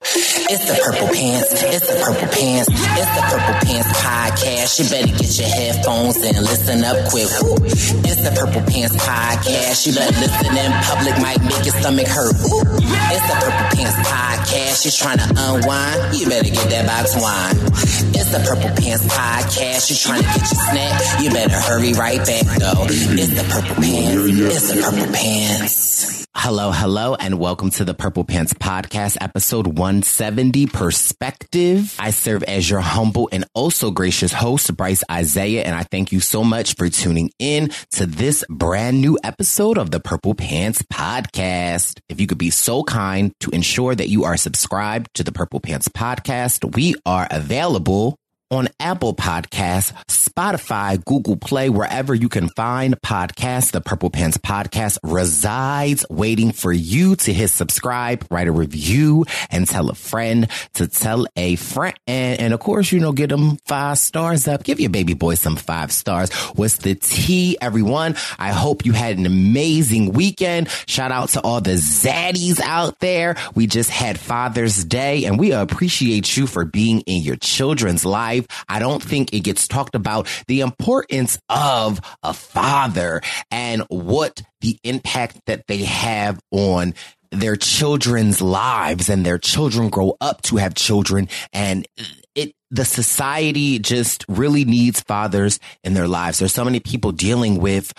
It's the Purple Pants. It's the Purple Pants. It's the Purple Pants podcast. You better get your headphones and listen up quick. It's the Purple Pants podcast. You better listen in public, might make your stomach hurt. It's the Purple Pants podcast. You're trying to unwind. You better get that box wine. It's the Purple Pants podcast. You're trying to get your snack. You better hurry right back though. It's the Purple Pants. It's the Purple Pants. Hello, hello, and welcome to the Purple Pants Podcast, episode 170 Perspective. I serve as your humble and also gracious host, Bryce Isaiah, and I thank you so much for tuning in to this brand new episode of the Purple Pants Podcast. If you could be so kind to ensure that you are subscribed to the Purple Pants Podcast, we are available on Apple Podcasts, Spotify, Google Play, wherever you can find podcasts. The Purple Pants Podcast resides waiting for you to hit subscribe, write a review, and tell a friend to tell a friend. And, and of course, you know, get them five stars up. Give your baby boy some five stars. What's the tea, everyone? I hope you had an amazing weekend. Shout out to all the zaddies out there. We just had Father's Day and we appreciate you for being in your children's life. I don't think it gets talked about the importance of a father and what the impact that they have on their children's lives and their children grow up to have children and it the society just really needs fathers in their lives. There's so many people dealing with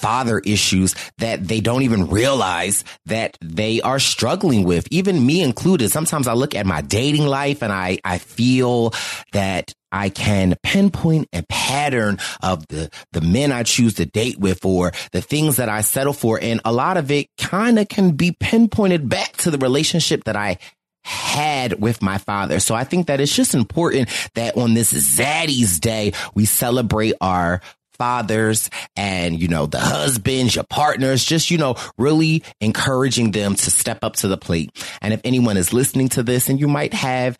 father issues that they don't even realize that they are struggling with, even me included. Sometimes I look at my dating life and I, I feel that I can pinpoint a pattern of the, the men I choose to date with or the things that I settle for. And a lot of it kind of can be pinpointed back to the relationship that I had with my father. So I think that it's just important that on this Zaddy's day, we celebrate our fathers and, you know, the husbands, your partners, just, you know, really encouraging them to step up to the plate. And if anyone is listening to this and you might have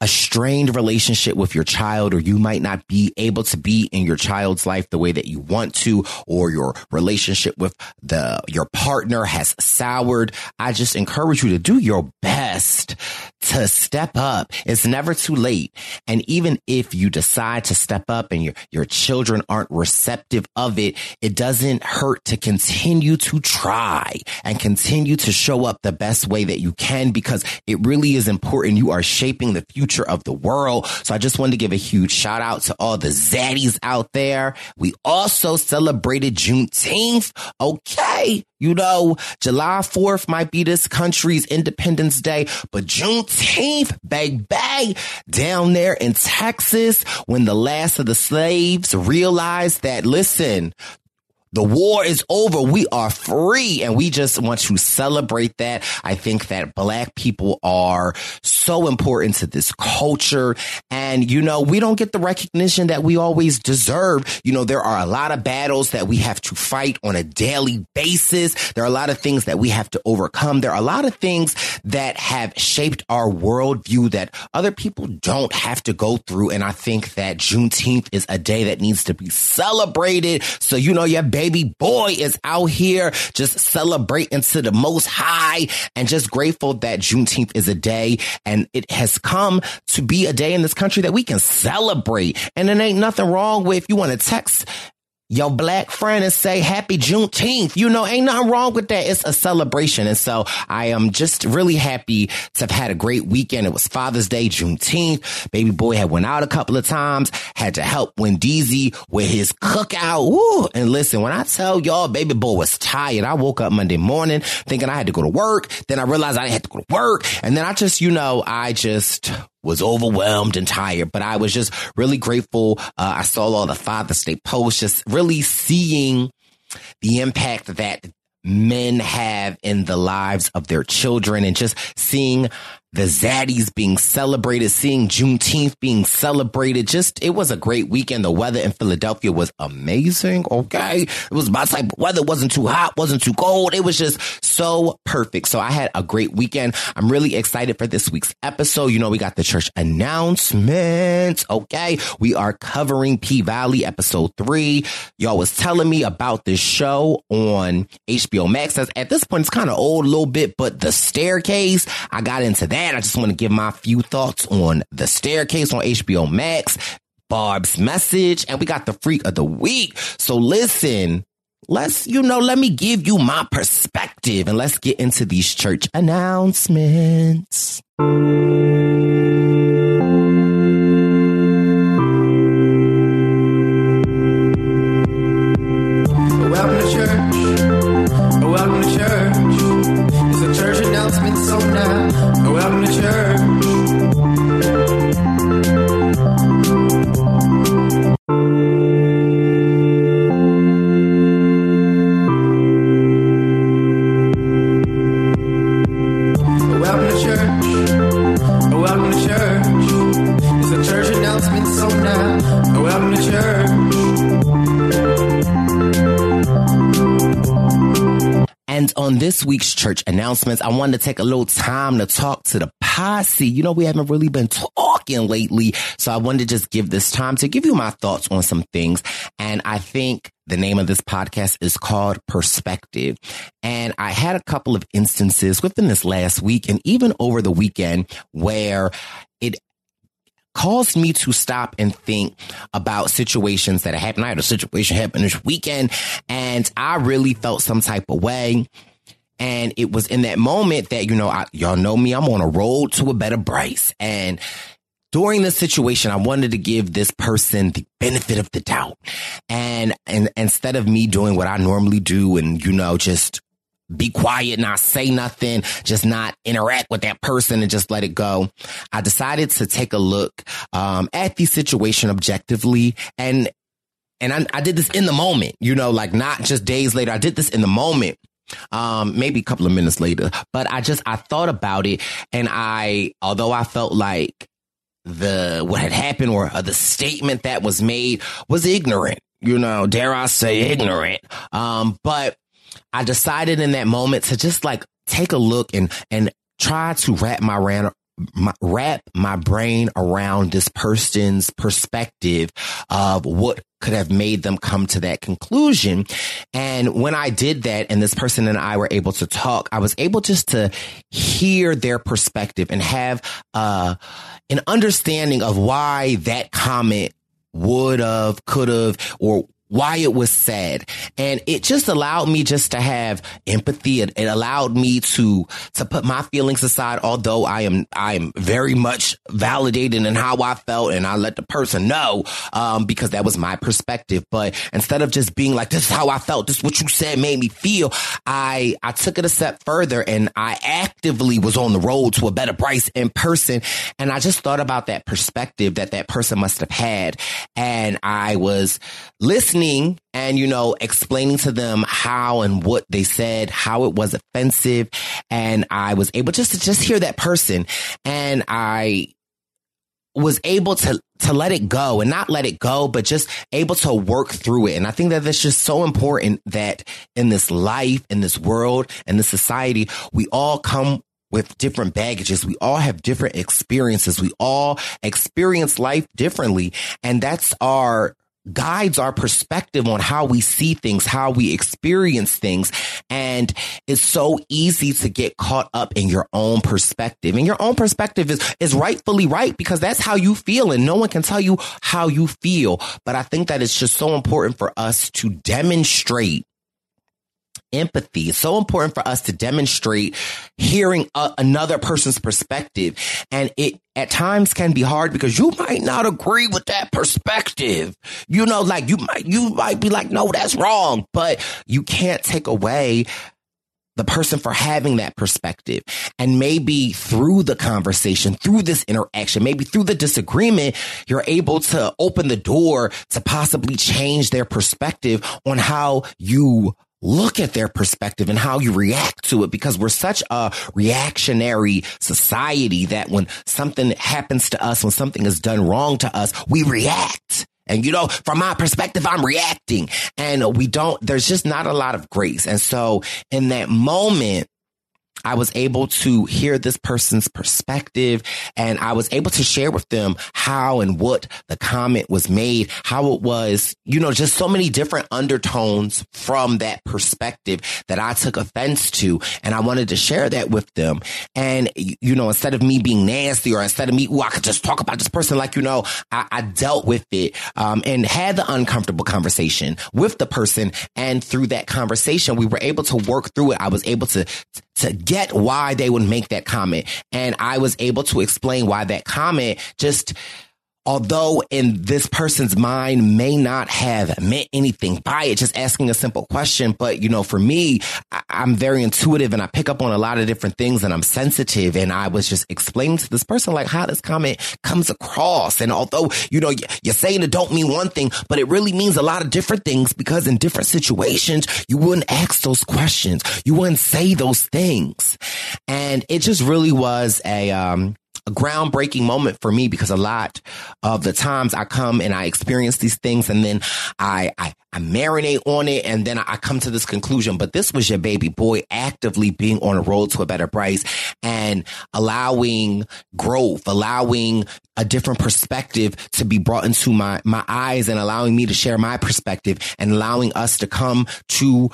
a strained relationship with your child, or you might not be able to be in your child's life the way that you want to, or your relationship with the, your partner has soured. I just encourage you to do your best to step up. It's never too late. And even if you decide to step up and your, your children aren't receptive of it, it doesn't hurt to continue to try and continue to show up the best way that you can because it really is important. You are shaping the future future of the world. So I just wanted to give a huge shout out to all the zaddies out there. We also celebrated Juneteenth. Okay. You know, July 4th might be this country's Independence Day, but Juneteenth, bang, bang, down there in Texas, when the last of the slaves realized that, listen, the war is over. We are free and we just want to celebrate that. I think that black people are so important to this culture. And, you know, we don't get the recognition that we always deserve. You know, there are a lot of battles that we have to fight on a daily basis. There are a lot of things that we have to overcome. There are a lot of things that have shaped our worldview that other people don't have to go through. And I think that Juneteenth is a day that needs to be celebrated. So, you know, your baby boy is out here just celebrating to the most high and just grateful that Juneteenth is a day and it has come to be a day in this country that we can celebrate. And it ain't nothing wrong with if you want to text your black friend and say happy Juneteenth. You know, ain't nothing wrong with that. It's a celebration. And so I am just really happy to have had a great weekend. It was Father's Day, Juneteenth. Baby boy had went out a couple of times, had to help Wendeezy with his cookout. Woo. And listen, when I tell y'all baby boy was tired, I woke up Monday morning thinking I had to go to work. Then I realized I had to go to work. And then I just, you know, I just was overwhelmed and tired, but I was just really grateful. Uh, I saw all the Father's Day posts, just really seeing the impact that men have in the lives of their children and just seeing the Zaddies being celebrated, seeing Juneteenth being celebrated. Just, it was a great weekend. The weather in Philadelphia was amazing. Okay. It was my type of weather. Wasn't too hot, wasn't too cold. It was just so perfect. So I had a great weekend. I'm really excited for this week's episode. You know, we got the church announcements. Okay. We are covering P Valley episode three. Y'all was telling me about this show on HBO Max. At this point, it's kind of old a little bit, but the staircase, I got into that I just want to give my few thoughts on The Staircase on HBO Max, Barb's message, and we got the freak of the week. So listen, let's, you know, let me give you my perspective and let's get into these church announcements. This week's church announcements, I wanted to take a little time to talk to the posse. You know, we haven't really been talking lately. So I wanted to just give this time to give you my thoughts on some things. And I think the name of this podcast is called Perspective. And I had a couple of instances within this last week and even over the weekend where it caused me to stop and think about situations that happened. I had a situation happen this weekend and I really felt some type of way. And it was in that moment that, you know, I, y'all know me, I'm on a road to a better Bryce. And during this situation, I wanted to give this person the benefit of the doubt. And, and instead of me doing what I normally do and, you know, just be quiet, not say nothing, just not interact with that person and just let it go. I decided to take a look, um, at the situation objectively and, and I, I did this in the moment, you know, like not just days later. I did this in the moment um, maybe a couple of minutes later. But I just, I thought about it and I, although I felt like the, what had happened or the statement that was made was ignorant, you know, dare I say ignorant. Um, but I decided in that moment to just like take a look and, and try to wrap my my, wrap my brain around this person's perspective of what could have made them come to that conclusion. And when I did that and this person and I were able to talk, I was able just to hear their perspective and have, uh, an understanding of why that comment would have, could have, or why it was said. And it just allowed me just to have empathy. It, it, allowed me to, to put my feelings aside, although I am, I am very much validated in how I felt and I let the person know, um, because that was my perspective. But instead of just being like, this is how I felt, this is what you said made me feel, I, I took it a step further and I actively was on the road to a better Bryce in person. And I just thought about that perspective that that person must have had. And I was listening listening and, you know, explaining to them how and what they said, how it was offensive. And I was able just to just hear that person. And I was able to to let it go and not let it go, but just able to work through it. And I think that that's just so important that in this life, in this world, in this society, we all come with different baggages. We all have different experiences. We all experience life differently. And that's our guides our perspective on how we see things, how we experience things. And it's so easy to get caught up in your own perspective. And your own perspective is, is rightfully right because that's how you feel and no one can tell you how you feel. But I think that it's just so important for us to demonstrate empathy. It's so important for us to demonstrate hearing a, another person's perspective. And it at times can be hard because you might not agree with that perspective. You know, like you might, you might be like, no, that's wrong, but you can't take away the person for having that perspective. And maybe through the conversation, through this interaction, maybe through the disagreement, you're able to open the door to possibly change their perspective on how you look at their perspective and how you react to it because we're such a reactionary society that when something happens to us, when something is done wrong to us, we react. And you know, from my perspective, I'm reacting and we don't, there's just not a lot of grace. And so in that moment, I was able to hear this person's perspective and I was able to share with them how and what the comment was made, how it was, you know, just so many different undertones from that perspective that I took offense to. And I wanted to share that with them. And, you know, instead of me being nasty or instead of me, oh, I could just talk about this person like, you know, I, I dealt with it, um, and had the uncomfortable conversation with the person. And through that conversation, we were able to work through it. I was able to, to get why they would make that comment. And I was able to explain why that comment just although in this person's mind may not have meant anything by it, just asking a simple question. But, you know, for me, I- am very intuitive and I pick up on a lot of different things and I'm sensitive. And I was just explaining to this person, like, how this comment comes across. And although, you know, you're saying it don't mean one thing, but it really means a lot of different things because in different situations, you wouldn't ask those questions. You wouldn't say those things. And it just really was a, um, a groundbreaking moment for me because a lot of the times I come and I experience these things and then I, I, I marinate on it and then I come to this conclusion. But this was your baby boy actively being on a road to a better Bryce and allowing growth, allowing a different perspective to be brought into my, my eyes and allowing me to share my perspective and allowing us to come to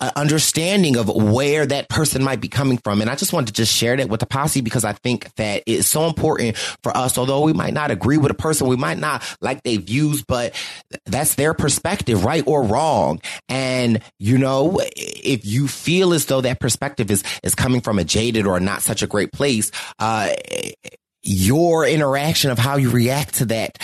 understanding of where that person might be coming from. And I just wanted to just share that with the posse because I think that it's so important for us, although we might not agree with a person, we might not like their views, but that's their perspective, right or wrong. And, you know, if you feel as though that perspective is, is coming from a jaded or not such a great place, uh, your interaction of how you react to that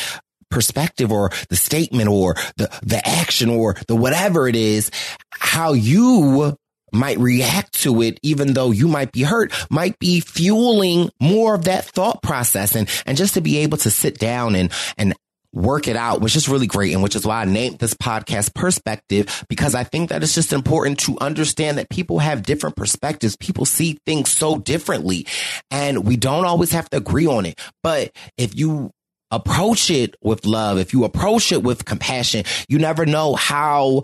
perspective or the statement or the, the action or the whatever it is, how you might react to it, even though you might be hurt, might be fueling more of that thought process. And, and just to be able to sit down and, and work it out, which is really great. And which is why I named this podcast perspective, because I think that it's just important to understand that people have different perspectives. People see things so differently and we don't always have to agree on it. But if you approach it with love, if you approach it with compassion, you never know how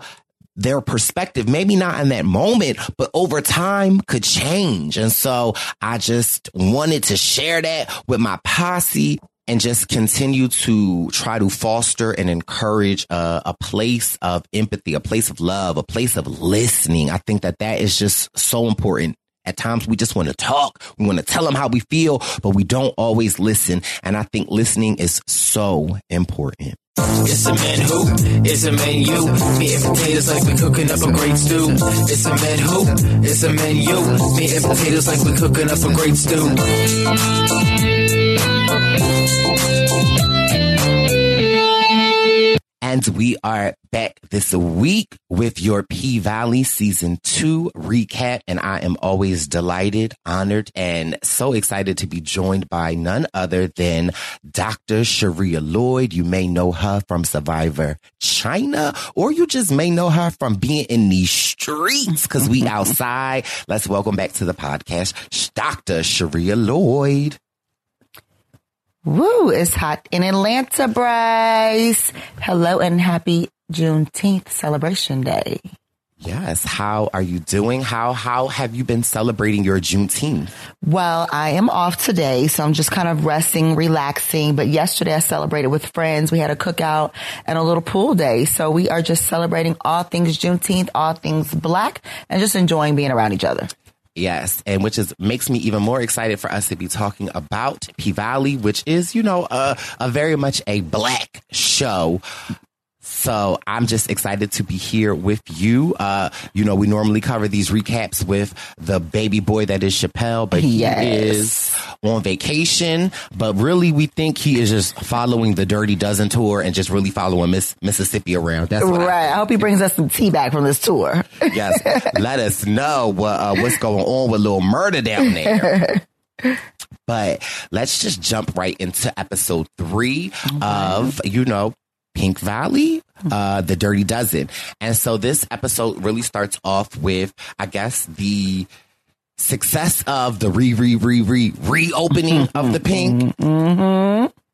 their perspective, maybe not in that moment, but over time could change. And so I just wanted to share that with my posse and just continue to try to foster and encourage a, a, place of empathy, a place of love, a place of listening. I think that that is just so important At times we just want to talk. We want to tell them how we feel, but we don't always listen. And I think listening is so important. It's a man who, it's a man you. Meat and potatoes like we cooking up a great stew. It's a man who, it's a man you. Meat and potatoes like we cooking up a great stew. And we are back this week with your P Valley season two recap. And I am always delighted, honored, and so excited to be joined by none other than Dr. Sherea Lloyd. You may know her from Survivor China, or you just may know her from being in these streets because we outside. Let's welcome back to the podcast, Dr. Sherea Lloyd. Woo, it's hot in Atlanta, Bryce. Hello and happy Juneteenth celebration day. Yes. How are you doing? How how have you been celebrating your Juneteenth? Well, I am off today, so I'm just kind of resting, relaxing. But yesterday I celebrated with friends. We had a cookout and a little pool day. So we are just celebrating all things Juneteenth, all things black, and just enjoying being around each other. Yes, and which is makes me even more excited for us to be talking about P Valley, which is you know a a very much a black show. So I'm just excited to be here with you. Uh, you know, we normally cover these recaps with the baby boy that is Chappelle, but he Yes. is on vacation. But really, we think he is just following the Dirty Dozen tour and just really following Miss Mississippi around. That's what I Right. I hope he brings us some tea back from this tour. yes, let us know what uh, what's going on with Lil Murda down there. But let's just jump right into episode three of you know Pink Valley, uh, the Dirty Dozen, and so this episode really starts off with I guess the success of the re re re re reopening of the Pink.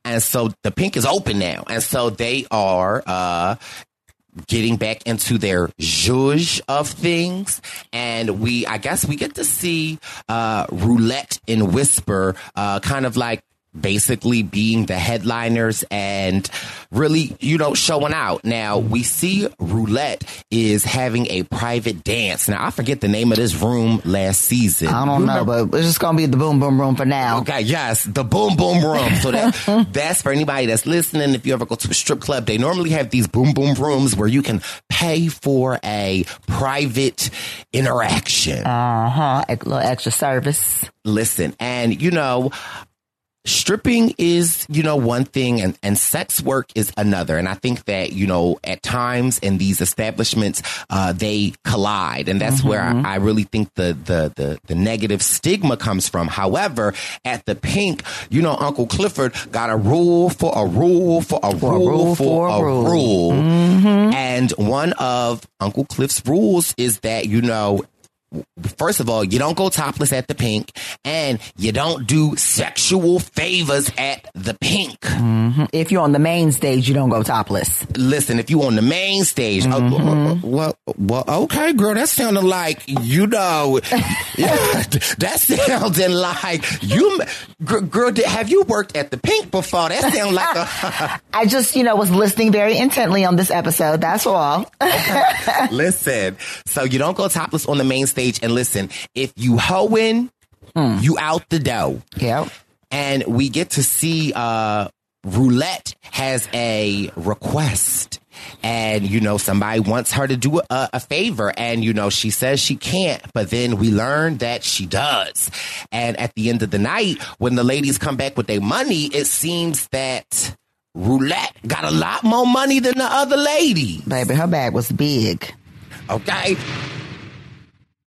And so the pink is open now. And so they are uh getting back into their zhuzh of things. And we I guess we get to see uh roulette and whisper uh kind of like basically being the headliners and really, you know, showing out. Now we see roulette is having a private dance. Now I forget the name of this room last season. I don't know, but it's just gonna be the boom boom room for now. Okay, yes, the boom boom room. So that that's for anybody that's listening. If you ever go to a strip club, they normally have these boom boom rooms where you can pay for a private interaction. Uh huh. A little extra service. Listen, and you know, stripping is, you know, one thing and, and sex work is another. And I think that, you know, at times in these establishments, uh, they collide. And that's where I, I really think the, the, the, the negative stigma comes from. However, at the pink, you know, Uncle Clifford got a rule for a rule for a For a rule rule for a rule. rule. And one of Uncle Cliff's rules is that, you know, First of all, you don't go topless at the pink, and you don't do sexual favors at the pink. If you're on the main stage, you don't go topless. Listen, if you're on the main stage, uh, Mm-hmm. well, well, okay, girl, that sounded like you know, yeah, that sounded like you, girl. Have you worked at the pink before? That sounded like a. I just, you know, was listening very intently on this episode. That's all. listen, so you don't go topless on the main stage, and listen, if you hoeing, you out the dough. Yep. and we get to see uh roulette has a request and you know somebody wants her to do a, a favor and you know she says she can't but then we learn that she does and at the end of the night when the ladies come back with their money it seems that roulette got a lot more money than the other lady Baby, her bag was big. okay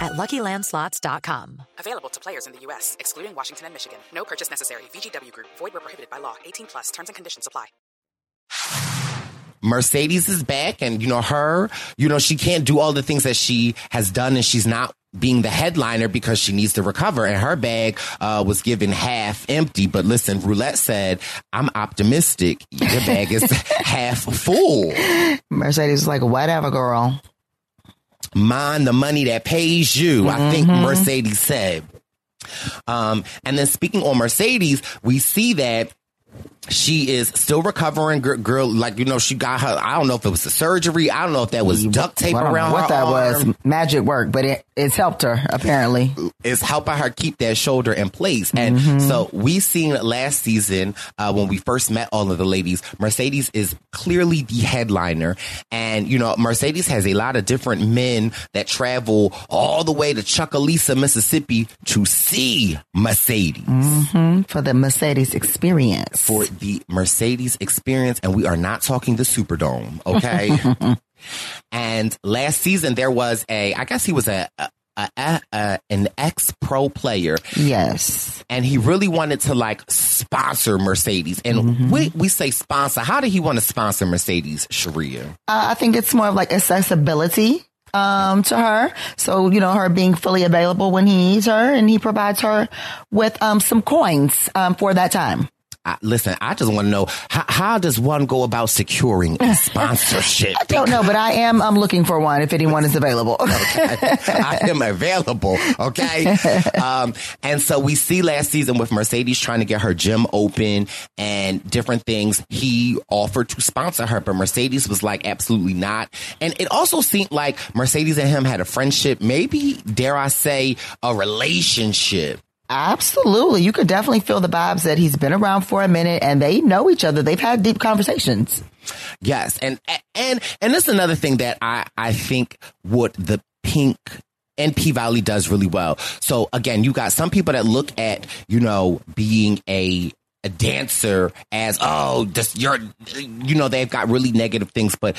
at LuckyLandSlots.com. Available to players in the U.S., excluding Washington and Michigan. No purchase necessary. VGW Group. Void where prohibited by law. 18 plus. Terms and conditions apply. Mercedes is back and you know her, you know, she can't do all the things that she has done and she's not being the headliner because she needs to recover and her bag uh, was given half empty but listen roulette said i'm optimistic your bag is half full Mercedes is like, whatever, girl. Mind the money that pays you i think mercedes said. Um, and then speaking on mercedes we see that she is still recovering girl, girl like you know she got her i don't know if it was the surgery i don't know if that was duct tape I around what that arm. was magic work, but it, it's helped her apparently. it's helping her keep that shoulder in place. And Mm-hmm. so we seen last season uh, when we first met all of the ladies, Mercedes is clearly the headliner. And, you know, Mercedes has a lot of different men that travel all the way to Chucalissa, Mississippi to see Mercedes hmm For the Mercedes experience. for the Mercedes experience. And we are not talking the Superdome, okay? and last season there was a, I guess he was a, a, an ex pro player yes. and he really wanted to like sponsor Mercedes. And Mm-hmm. we, we say sponsor. How did he want to sponsor Mercedes, Sherea? Uh, I think it's more of like accessibility um, to her. So, you know, her being fully available when he needs her and he provides her with um, some coins um, for that time. I, listen, I just want to know how, how does one go about securing a sponsorship? I don't know, but I am I'm looking for one if anyone is available. I am available. Okay. Um, and so we see last season with Mercedes trying to get her gym open and different things. He offered to sponsor her, but Mercedes was like, absolutely not. And it also seemed like Mercedes and him had a friendship, maybe dare I say a relationship. Absolutely. You could definitely feel the vibes that he's been around for a minute and they know each other. They've had deep conversations. Yes, and and and this is another thing that I I think what the pink and P Valley does really well. So again, you got some people that look at you know being a a dancer as oh this you're you know they've got really negative things, but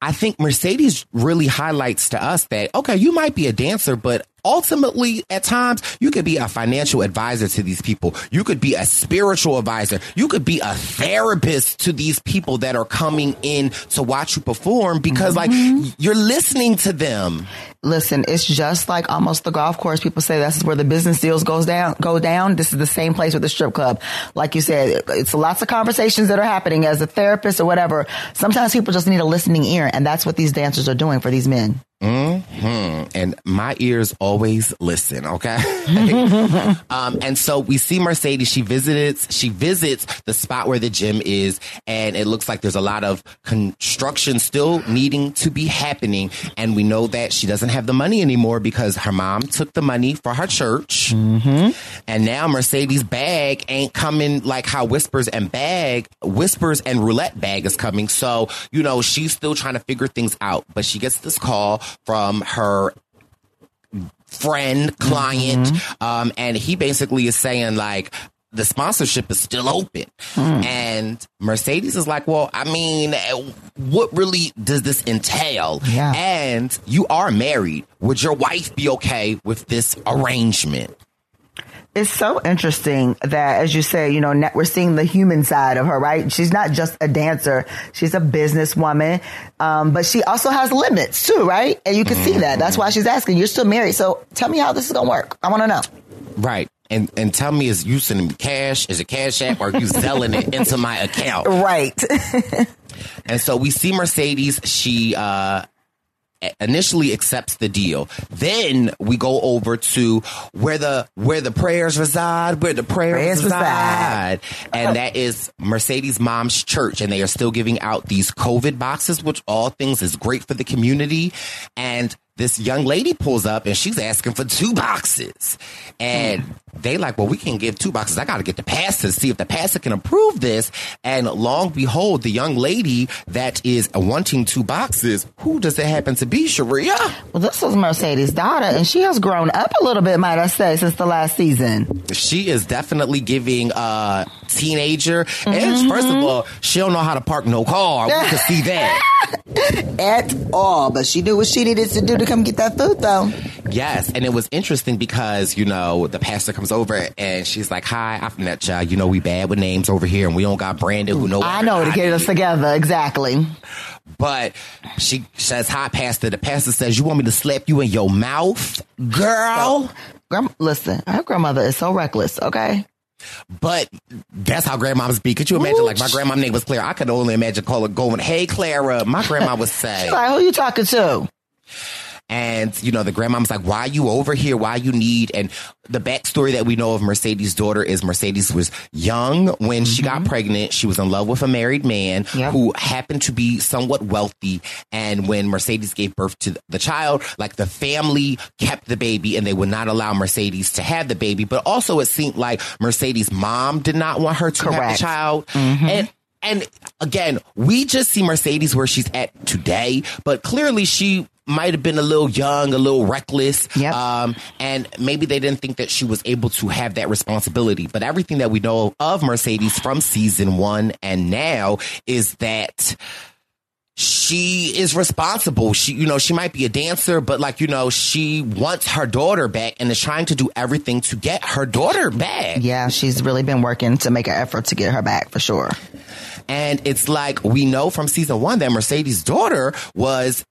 I think Mercedes really highlights to us that okay, you might be a dancer, but ultimately at times you could be a financial advisor to these people. You could be a spiritual advisor. You could be a therapist to these people that are coming in to watch you perform because like mm-hmm. you're listening to them. Listen, it's just like almost the golf course. People say this is where the business deals goes down, go down. This is the same place with the strip club. Like you said, it's lots of conversations that are happening as a therapist or whatever. Sometimes people just need a listening ear and that's what these dancers are doing for these men. Hmm And my ears always listen, okay? um, and so we see Mercedes. She visits. She visits the spot where the gym is, and it looks like there's a lot of construction still needing to be happening. And we know that she doesn't have the money anymore because her mom took the money for her church, Hmm. and now Mercedes' bag ain't coming like how Whispers and Bag, Whispers and Roulette bag is coming. So you know she's still trying to figure things out. But she gets this call from her friend, client, um, and he basically is saying like the sponsorship is still open. And Mercedes is like, well, I mean, what really does this entail? Yeah. And you are married. Would your wife be okay with this arrangement? It's so interesting that, as you say, you know, we're seeing the human side of her, right? She's not just a dancer; she's a businesswoman, um, but she also has limits too, right? And you can see that. That's why she's asking. You're still married, so tell me how this is gonna work. I want to know. Right. And and tell me, is you sending me cash? Is it cash app? Or are you selling it into my account? Right. And so we see Mercedes. She uh, initially accepts the deal. Then we go over to where the where the prayers reside, where the prayers, Prayers reside. And that is Mercedes Mom's church. And they are still giving out these COVID boxes, which all things is great for the community. And this young lady pulls up and she's asking for two boxes. And hmm. they like, well, we can give two boxes. I got to get the pastor to see if the pastor can approve this. And long behold, the young lady that is wanting two boxes, who does it happen to be, Sherea? Well, this was Mercedes' daughter, and she has grown up a little bit, might I say, since the last season. She is definitely giving a teenager. And mm-hmm. first of all, she don't know how to park no car. We can see that. At all, but she knew what she needed to do to come get that food, though. Yes, and it was interesting because you know the pastor comes over and she's like, "Hi, I'm from that child. You know we bad with names over here, and we don't got Brandon who know." I know to get us together, exactly. But she says, "Hi, pastor." The pastor says, "You want me to slap you in your mouth, girl?" Grand- listen, her grandmother is so reckless, okay? But that's how grandmoms be. Could you imagine? Like my grandma name was Clara. I could only imagine calling going, "Hey, Clara." My grandma would say, who you talking to? And, you know, the grandmom's like, why you over here? Why you need? And the backstory that we know of Mercedes' daughter is Mercedes was young when she got mm-hmm. pregnant. She was in love with a married man who happened to be somewhat wealthy. And when Mercedes gave birth to the child, like the family kept the baby and they would not allow Mercedes to have the baby. But also it seemed like Mercedes' mom did not want her to have Correct. the child. Mm-hmm. And and again, we just see Mercedes where she's at today, but clearly she might have been a little young, a little reckless. Um, and maybe they didn't think that she was able to have that responsibility. But everything that we know of Mercedes from season one and now is that she is responsible. She, you know, she might be a dancer, but like, you know, she wants her daughter back and is trying to do everything to get her daughter back. Yeah, she's really been working to make an effort to get her back for sure. And it's like we know from season one that Mercedes' daughter was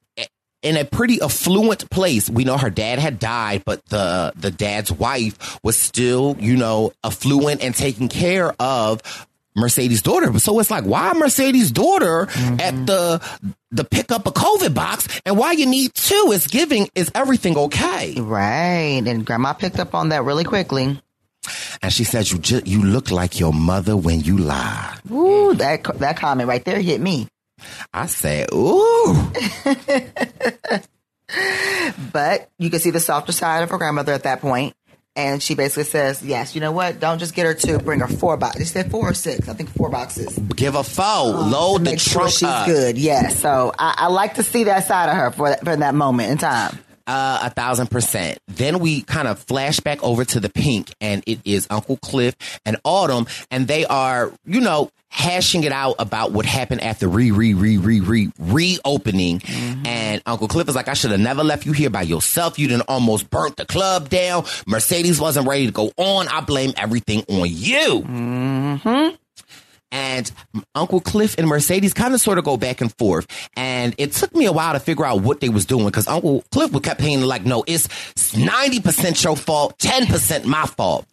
in a pretty affluent place. We know her dad had died, but the the dad's wife was still, you know, affluent and taking care of Mercedes' daughter. So it's like, why Mercedes' daughter at the the pick up a COVID box and why you need two? Is giving is everything okay? Right. And grandma picked up on that really quickly. And she said, "You just you look like your mother when you lie." Ooh, that that comment right there hit me. I said, "Ooh." But you can see the softer side of her grandmother at that point. And she basically says, yes, you know what? Don't just get her two, bring her four boxes. They said four or six. I think four boxes. Give a four. Oh, Load the sure trunk she's up. good. Yes. So I, I like to see that side of her for, that, for that moment in time. Uh, a thousand percent. Then we kind of flash back over to the pink, and it is Uncle Cliff and Autumn, and they are, you know, hashing it out about what happened after re re re re re reopening. And Uncle Cliff is like, I should have never left you here by yourself. You didn't almost burnt the club down. Mercedes wasn't ready to go on. I blame everything on you. Mm-hmm. And Uncle Cliff and Mercedes kind of sort of go back and forth. And it took me a while to figure out what they was doing because Uncle Cliff would kept paying like, no, it's 90% your fault, 10% my fault.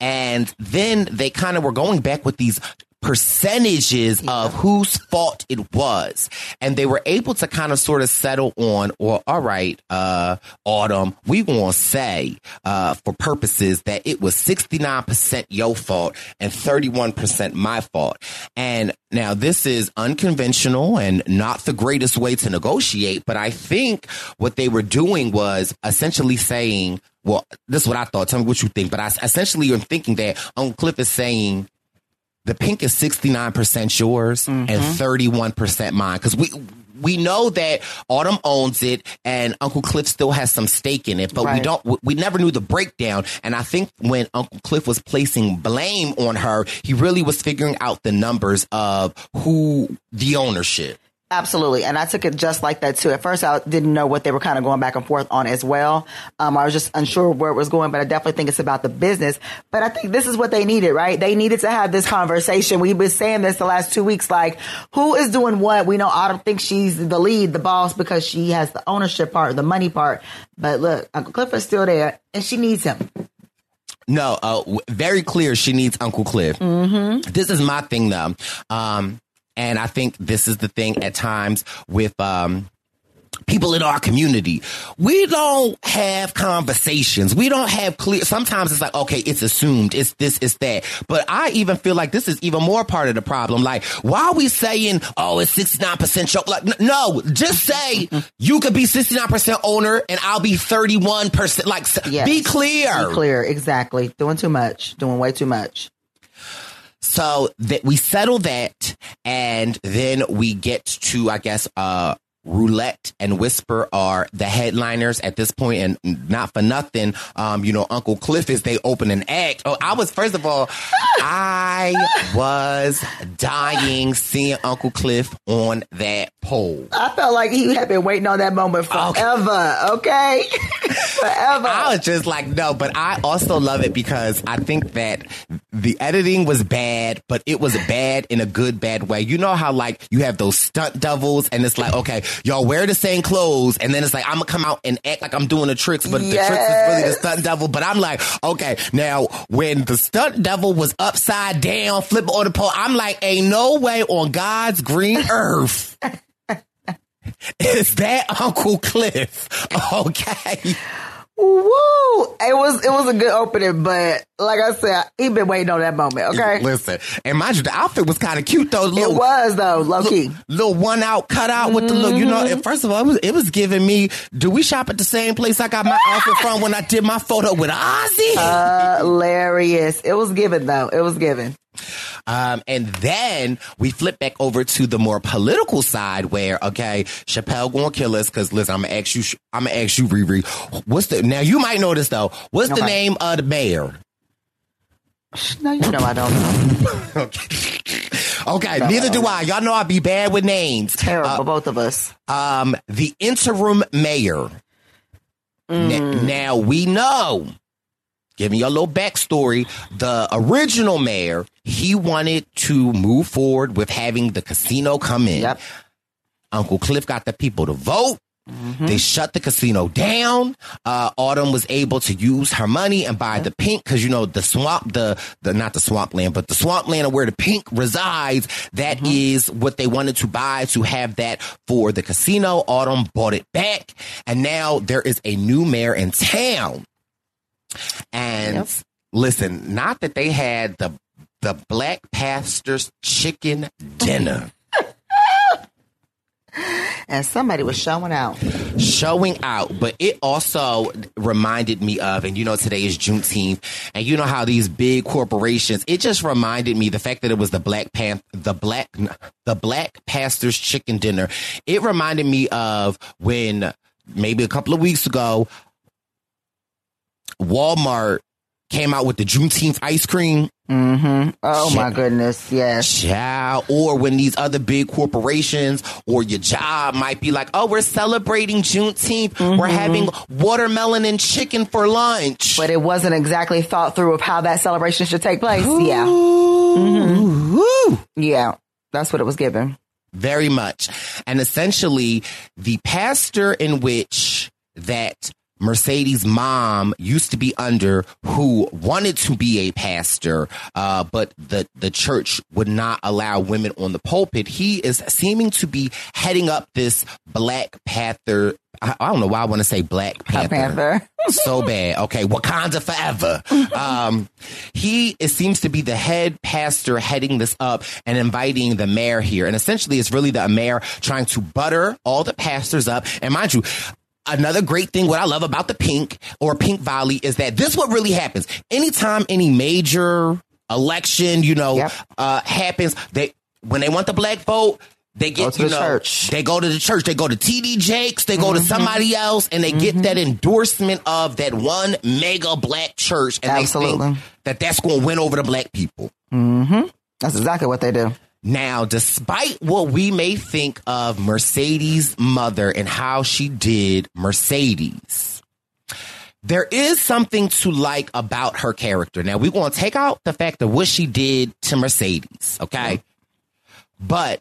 And then they kind of were going back with these percentages of whose fault it was. And they were able to kind of sort of settle on, or all right, uh, Autumn, we gonna say, uh, for purposes that it was 69% your fault and 31% my fault. And now this is unconventional and not the greatest way to negotiate, but I think what they were doing was essentially saying, well, this is what I thought. Tell me what you think. But I essentially am thinking that Uncle Cliff is saying the pink is 69% yours and mm-hmm. 31% mine. Because we, we know that Autumn owns it and Uncle Cliff still has some stake in it, but we don't, we never knew the breakdown. And I think when Uncle Cliff was placing blame on her, he really was figuring out the numbers of who the ownership. Absolutely. And I took it just like that too. At first, I didn't know what they were kind of going back and forth on as well. Um, I was just unsure where it was going, but I definitely think it's about the business. But I think this is what they needed, right? They needed to have this conversation. We've been saying this the last two weeks, like who is doing what? We know Autumn thinks she's the lead, the boss, because she has the ownership part, the money part. But look, Uncle Cliff is still there and she needs him. No, uh, very clear she needs Uncle Cliff. Mm-hmm. This is my thing though. Um, and I think this is the thing at times with, um, people in our community, we don't have conversations. We don't have clear. Sometimes it's like, okay, it's assumed. It's this, it's that. But I even feel like this is even more part of the problem. Like, why are we saying, oh, it's 69% show? Like, no, just say you could be 69% owner and I'll be 31%. Like, Yes. be clear. Be clear, exactly. Doing too much, doing way too much. So that we settle that, and then we get to, I guess, uh, Roulette and Whisper are the headliners at this point, and not for nothing, um, you know, Uncle Cliff is they open an act. Oh, I was first of all, I was dying seeing Uncle Cliff on that pole. I felt like he had been waiting on that moment forever. Okay, forever. I was just like, no, but I also love it because I think that the editing was bad, but it was bad in a good, bad way. You know how like you have those stunt doubles and it's like, okay, y'all wear the same clothes and then it's like, I'm gonna come out and act like I'm doing the tricks, but the tricks is really the stunt devil. But I'm like, okay, now when the stunt devil was upside down, flipping on the pole, I'm like, ain't no way on God's green earth. Is that Uncle Cliff? Okay. Woo! It was it was a good opening, but like I said, he been waiting on that moment. Okay, Listen, and mind you, the outfit was kind of cute though. Little, it was though, low key. Little one out cut out with the little, you know. Mm-hmm. And first of all, it was it was giving me. Do we shop at the same place I got my outfit from when I did my photo with Ozzy? Hilarious. It was given though. It was given. Um, and then we flip back over to the more political side where, okay, Chappelle gonna kill us because listen, I'm gonna ask you, I'm gonna ask you, Riri, what's the, now you might know this though, what's the name of the mayor? No, you know I don't know. Okay, neither do I. Y'all know I be bad with names. Terrible, both of us. Um, the interim mayor. N- now we know. Give me a little backstory. The original mayor, he wanted to move forward with having the casino come in. Uncle Cliff got the people to vote. They shut the casino down. Uh, Autumn was able to use her money and buy the pink because you know the swamp, the the not the swampland, but the swampland of where the pink resides. That is what they wanted to buy to have that for the casino. Autumn bought it back, and now there is a new mayor in town. And listen, not that they had the the Black Pastor's chicken dinner. And somebody was showing out. showing out, but it also reminded me of, and you know, today is Juneteenth, and you know how these big corporations, it just reminded me the fact that it was the Black Pan, the Black, the Black Pastor's Chicken Dinner. It reminded me of when maybe a couple of weeks ago, Walmart came out with the Juneteenth ice cream. Mm-hmm. Oh my goodness, yes. Child, or when these other big corporations or your job might be like, oh, we're celebrating Juneteenth. We're Mm-hmm. having watermelon and chicken for lunch. But it wasn't exactly thought through of how that celebration should take place. Yeah. Mhm. Yeah. That's what it was given. Very much. And essentially, the pastor in which that Mercedes' mom used to be under, who wanted to be a pastor, uh, but the, the church would not allow women on the pulpit. He is seeming to be heading up this Black Panther. I, I don't know why I want to say Black Panther. Panther. so bad. Okay, Wakanda forever. Um, he it seems to be the head pastor heading this up and inviting the mayor here. And essentially, it's really the mayor trying to butter all the pastors up. And mind you, another great thing, what I love about the Pink or P-Valley is that this what really happens. Anytime any major election, you know, uh, happens, they when they want the black vote. They get Go to you the know church. they go to the church. They go to TD Jakes. They go to somebody else, and they get that endorsement of that one mega black church, and they think that that's going to win over the black people. Mm-hmm. That's exactly what they do. Now, despite what we may think of Mercedes' mother and how she did Mercedes, there is something to like about her character. Now, we're going to take out the fact of what she did to Mercedes, okay? But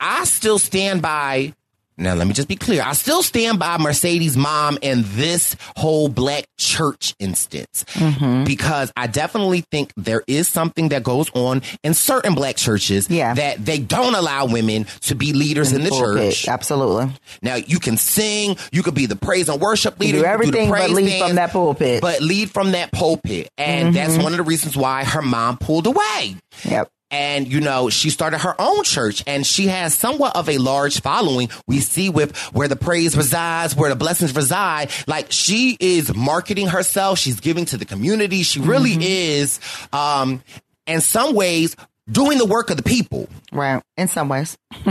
I still stand by Now, let me just be clear. I still stand by Mercedes' mom in this whole black church instance Mm-hmm. because I definitely think there is something that goes on in certain black churches that they don't allow women to be leaders in, the pulpit. church. Absolutely. Now, you can sing, you could be the praise and worship leader, do you could everything the but lead dance, from that pulpit. But lead from that pulpit. And that's Mhm. one of the reasons why her mom pulled away. Yep. And, you know, she started her own church and she has somewhat of a large following. We see with where the praise resides, where the blessings reside. Like she is marketing herself. She's giving to the community. She really Mm-hmm. is, um, in some ways, doing the work of the people. Right. In some ways.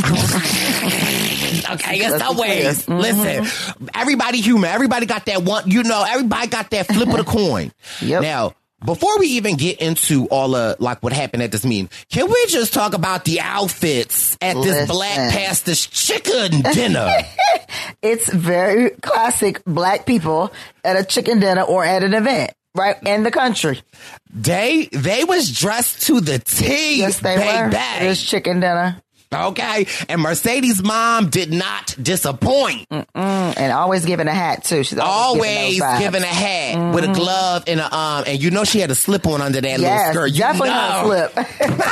Okay, in some ways. Mhm. Listen, everybody human. Everybody got that one, you know, everybody got that flip of the coin. Yep. Now, before we even get into all of like what happened at this meeting, can we just talk about the outfits at this black pastor's chicken dinner? it's very classic black people at a chicken dinner or at an event, right? In the country. they they was dressed to the T. Yes, they were. baby. It was chicken dinner. Okay, and Mercedes' mom did not disappoint. Mm, and always giving a hat too. She's always, Always giving, those vibes. giving a hat with a Mhm. glove and a um, and you know she had a slip on under that Yes, little skirt. You definitely know. slip.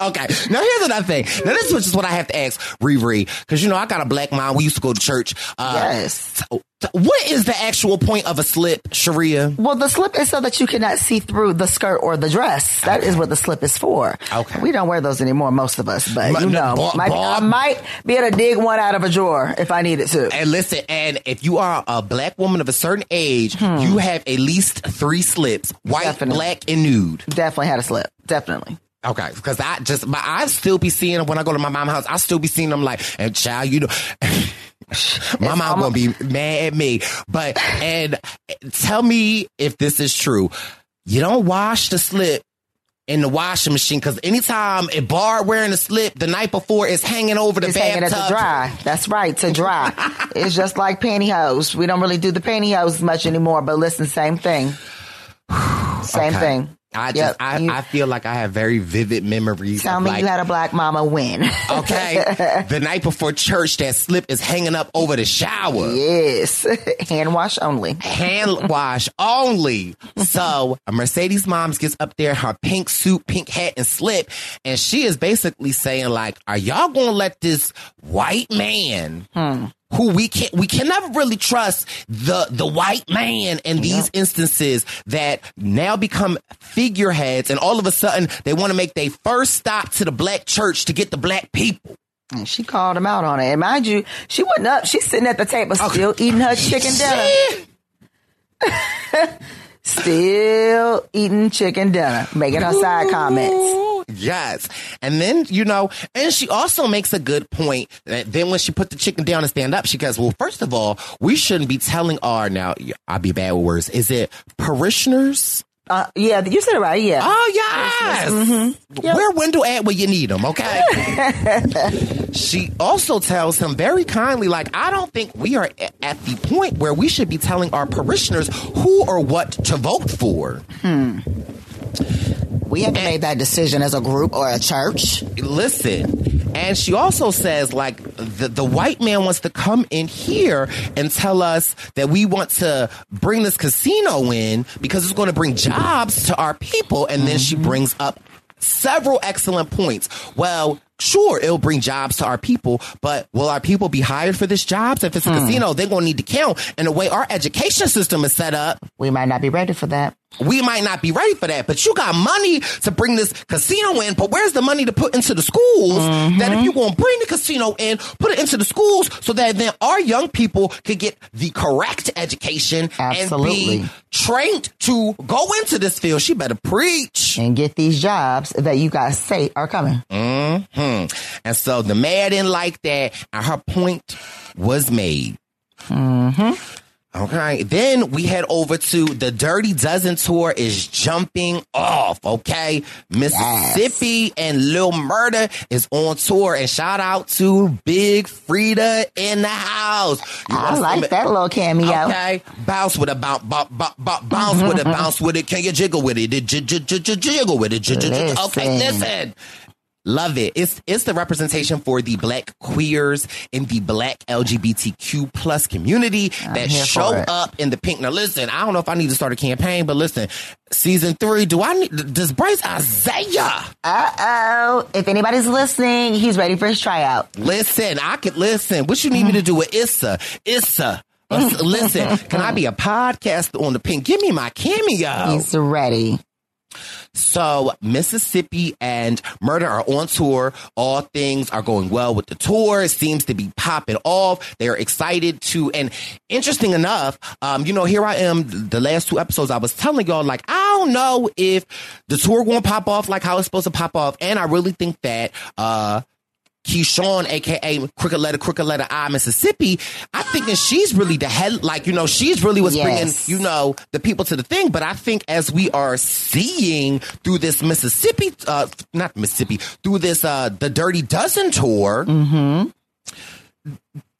Okay. Now here's another thing. Now this is just what I have to ask Riri, because you know I got a black mom. We used to go to church. Uh, Yes. so what is the actual point of a slip, Sherea? Well, the slip is so that you cannot see through the skirt or the dress. That is what the slip is for. Okay. We don't wear those anymore, most of us, but you know, might, I might be able to dig one out of a drawer if I needed to. And listen, and if you are a black woman of a certain age, you have at least three slips: white, Hmm. Definitely. black, and nude. Definitely had a slip. Definitely. Okay, because I just, but I still be seeing them when I go to my mom's house. I still be seeing them like, and child, you know, my mom gonna be mad at me. But and tell me if this is true. You don't wash the slip in the washing machine because anytime a bar wearing a slip the night before is hanging over the It's bathtub. at the dry. That's right, to dry. it's just like pantyhose. We don't really do the pantyhose much anymore, but listen, same thing. Same Okay. thing. I just, Yep, I, you- I feel like I have very vivid memories. Tell me like, you had a black mama win. okay, the night before church, that slip is hanging up over the shower. yes. Hand wash only. hand wash only. So Mercedes moms gets up there, her pink suit, pink hat, and slip, and she is basically saying like, "Are y'all gonna let this white man?" Hmm. Who we can we can never really trust the the white man in these instances that now become figureheads and all of a sudden they want to make their first stop to the black church to get the black people. And she called him out on it. And mind you, she wasn't up. She's sitting at the table still eating her chicken dinner. still eating chicken dinner, making her side comments. Yes. And then, you know, and she also makes a good point that then when she put the chicken down and stand up, she goes, well, first of all, we shouldn't be telling our, now, I'll be bad with words. Is it parishioners? Uh, yeah, you said it right. Yeah. Oh, yes. Mm-hmm. Where window at where you need them, okay? she also tells him very kindly, like, I don't think we are at the point where we should be telling our parishioners who or what to vote for. Hmm. We haven't made that decision as a group or a church. listen. And she also says, like, the, the white man wants to come in here and tell us that we want to bring this casino in because it's going to bring jobs to our people. And then she brings up several excellent points. Well, sure, it'll bring jobs to our people, but will our people be hired for this jobs? If it's a hmm. casino, they're going to need to count. And the way our education system is set up, We might not be ready for that. we might not be ready for that, but you got money to bring this casino in. But where's the money to put into the schools? That if mm-hmm. you're going to bring the casino in, put it into the schools so that then our young people could get the correct education and be trained to go into this field. She better preach. And get these jobs that you guys say are coming. Mm-hmm. Hmm And so the mayor didn't like that, and her point was made. Mm-hmm. Okay. Then we head over to the Dirty Dozen tour is jumping off. Okay. Mississippi and Lil Murda is on tour and shout out to Big Freedia in the house. You I like that little cameo. Okay. Bounce with it, bounce, bounce, bounce, bounce, bounce with it, bounce with it. Can you jiggle with it? Jiggle with it. J- j- j- Okay. Listen. Love it. It's it's the representation for the black queers in the black LGBTQ plus community I'm that show up in the pink. Now listen, I don't know if I need to start a campaign, but listen, season three, do I need does Bryce Isaiah? Uh oh. If anybody's listening, he's ready for his tryout. Listen, I could listen. What you need me to do with Issa? Issa. listen, can I be a podcaster on the pink? Give me my cameo. He's ready. So Mississippi and Murda are on tour. All things are going well with the tour. It seems to be popping off. They are excited to, and interesting enough, um, you know, here I am. The last two episodes, I was telling y'all, like, I don't know if the tour won't pop off like how it's supposed to pop off. And I really think that, uh, Keyshawn, aka Crooked Letter, Crooked Letter I, Mississippi, I think that she's really the head, like, you know, she's really what's Yes. bringing, you know, the people to the thing. But I think as we are seeing through this Mississippi, uh, not Mississippi, through this, uh, the Dirty Dozen tour,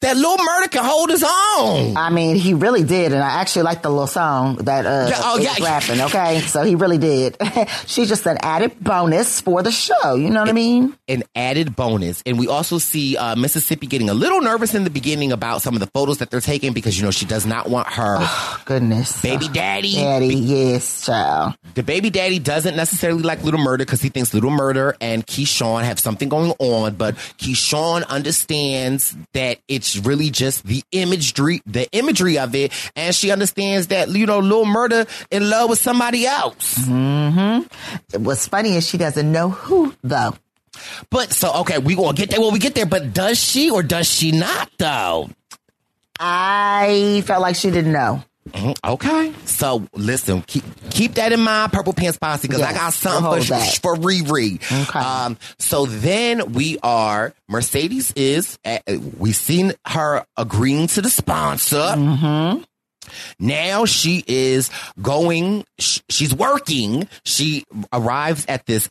that Lil Murda can hold his own. I mean, he really did, and I actually like the little song that uh Yeah, oh, yeah. rapping. Okay, so he really did. She's just an added bonus for the show. You know what I mean? an added bonus. And we also see uh, Mississippi getting a little nervous in the beginning about some of the photos that they're taking because, you know, she does not want her Goodness, baby daddy. Daddy, yes, child. The baby daddy doesn't necessarily like Little Murda because he thinks Little Murda and Keyshawn have something going on, but Keyshawn understands that it's really just the imagery, the imagery of it, and she understands that you know Little Murda in love with somebody else. Mm-hmm. What's funny is she doesn't know who though. But so okay, we gonna get there when we get there. But does she or does she not though? I felt like she didn't know. Mhm, Okay, so listen, keep keep that in mind, Purple Pants Posse, because I got something for, that. for Riri. Okay. Um, so then we are Mercedes is at, we seen her agreeing to the sponsor. Mm-hmm. Now she is going. sh- She's working. She arrives at this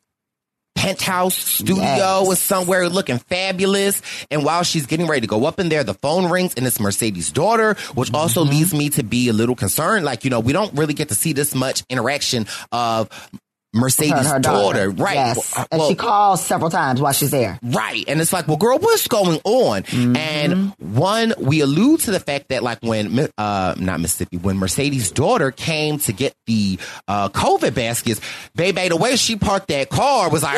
penthouse studio Yes. or somewhere looking fabulous. And while she's getting ready to go up in there, the phone rings and it's Mercedes' daughter, which also Mm-hmm. leads me to be a little concerned. Like, you know, we don't really get to see this much interaction of Mercedes' Her her daughter. Right. Yes. Well, and she calls several times while she's there. Right. And it's like, well, girl, what's going on? Mm-hmm. And one, we allude to the fact that like when, uh, not Mississippi, when Mercedes' daughter came to get the, uh, COVID baskets, baby, the way she parked that car was like,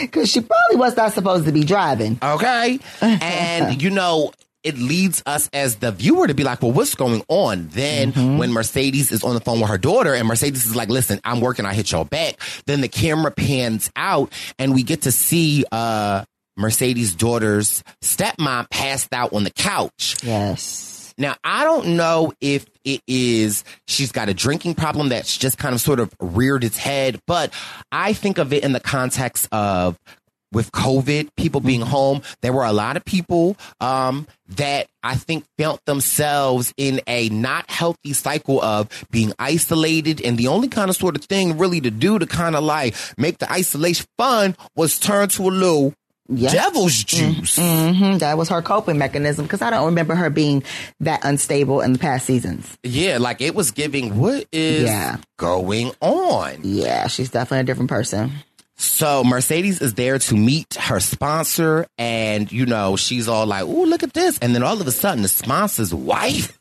Because she probably was not supposed to be driving. okay. And, you know, it leads us as the viewer to be like, well, what's going on? Then Mm-hmm. when Mercedes is on the phone with her daughter and Mercedes is like, listen, I'm working, I hit y'all back. Then the camera pans out and we get to see, uh, Mercedes' daughter's stepmom passed out on the couch. Yes. Now, I don't know if it is she's got a drinking problem that's just kind of sort of reared its head, but I think of it in the context of with COVID, people being home, there were a lot of people um, that I think felt themselves in a not healthy cycle of being isolated. And the only kind of sort of thing really to do to kind of like make the isolation fun was turn to a little devil's juice. hmm That was her coping mechanism because I don't remember her being that unstable in the past seasons. Yeah, like it was giving what is Yeah. going on. Yeah, she's definitely a different person. So Mercedes is there to meet her sponsor, and you know she's all like, "Oh, look at this!" And then all of a sudden, the sponsor's wife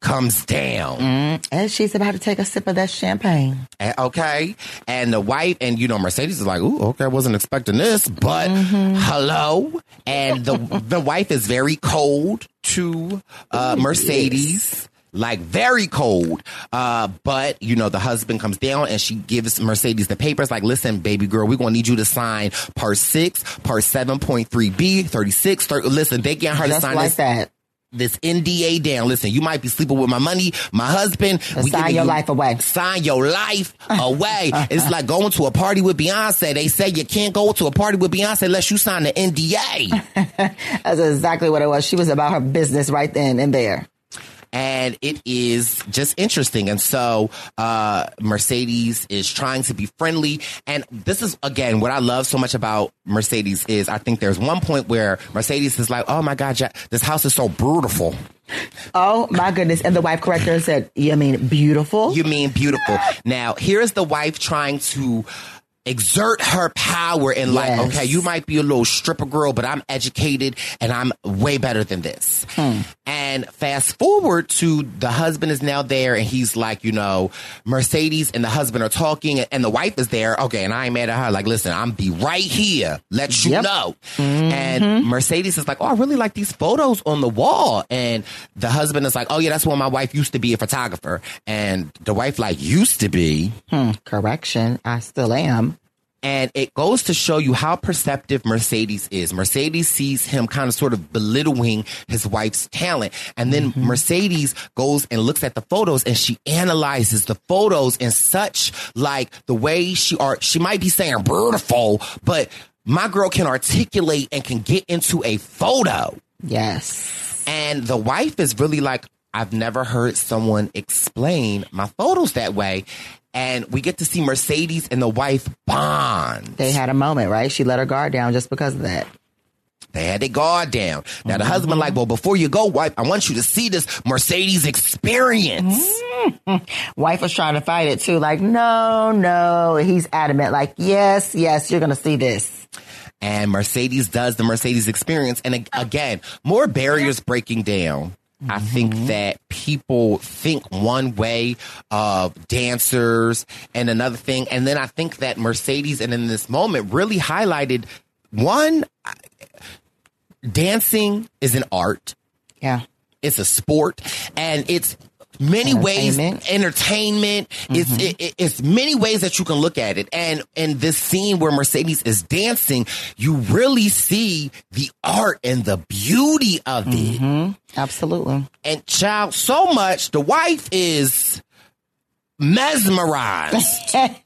comes down. Mm, and she's about to take a sip of that champagne. And- okay, and the wife, and you know Mercedes is like, "Ooh, okay, I wasn't expecting this, but Mm-hmm. hello." And the the wife is very cold to uh, Mercedes. Like very cold. Uh, but you know, the husband comes down and she gives Mercedes the papers like, listen, baby girl, we're gonna need you to sign part six, part seven point three B, thirty six. Listen, they get her to Just sign like this that. this NDA down. Listen, you might be sleeping with my money, my husband. And sign your you- life away. Sign your life away. it's like going to a party with Beyonce. They say you can't go to a party with Beyonce unless you sign the NDA. That's exactly what it was. She was about her business right then and there. And it is just interesting. And so uh, Mercedes is trying to be friendly. And this is again what I love so much about Mercedes is I think there's one point where Mercedes is like, "Oh my God, Jack, this house is so beautiful." Oh my goodness. And the wife corrector said, You mean beautiful? You mean beautiful. now, here's the wife trying to exert her power and like, okay, you might be a little stripper girl, but I'm educated and I'm way better than this. Hmm. And fast forward to the husband is now there and he's like, you know, Mercedes and the husband are talking and the wife is there. Okay. And I ain't mad at her. Like, listen, I'm be right here. Let you Yep. know. Mm-hmm. And Mercedes is like, oh, I really like these photos on the wall. And the husband is like, oh yeah, that's when my wife used to be a photographer. And the wife like, used to be. Hmm, correction. I still am. And it goes to show you how perceptive Mercedes is. Mercedes sees him kind of sort of belittling his wife's talent. And then mm-hmm. Mercedes goes and looks at the photos and she analyzes the photos in such like the way she are, she might be saying beautiful, but my girl can articulate and can get into a photo. Yes. And the wife is really like, I've never heard someone explain my photos that way. And we get to see Mercedes and the wife bond. They had a moment, right? She let her guard down just because of that. They had their guard down. Now the husband mm-hmm. like, well, before you go, wife, I want you to see this Mercedes experience. Mm-hmm. Wife was trying to fight it too, like, no, no. He's adamant, like, yes, yes, you're gonna see this. And Mercedes does the Mercedes experience. And again, more barriers breaking down. I think mm-hmm. that people think one way of dancers and another thing. And then I think that Mercedes and in this moment really highlighted one, dancing is an art. Yeah. It's a sport and it's many ways Entertainment. entertainment it's it, it- it's many ways that you can look at it and in this scene where mercedes is dancing you really see the art and the beauty of it mm-hmm. Absolutely. and child so much the wife is mesmerized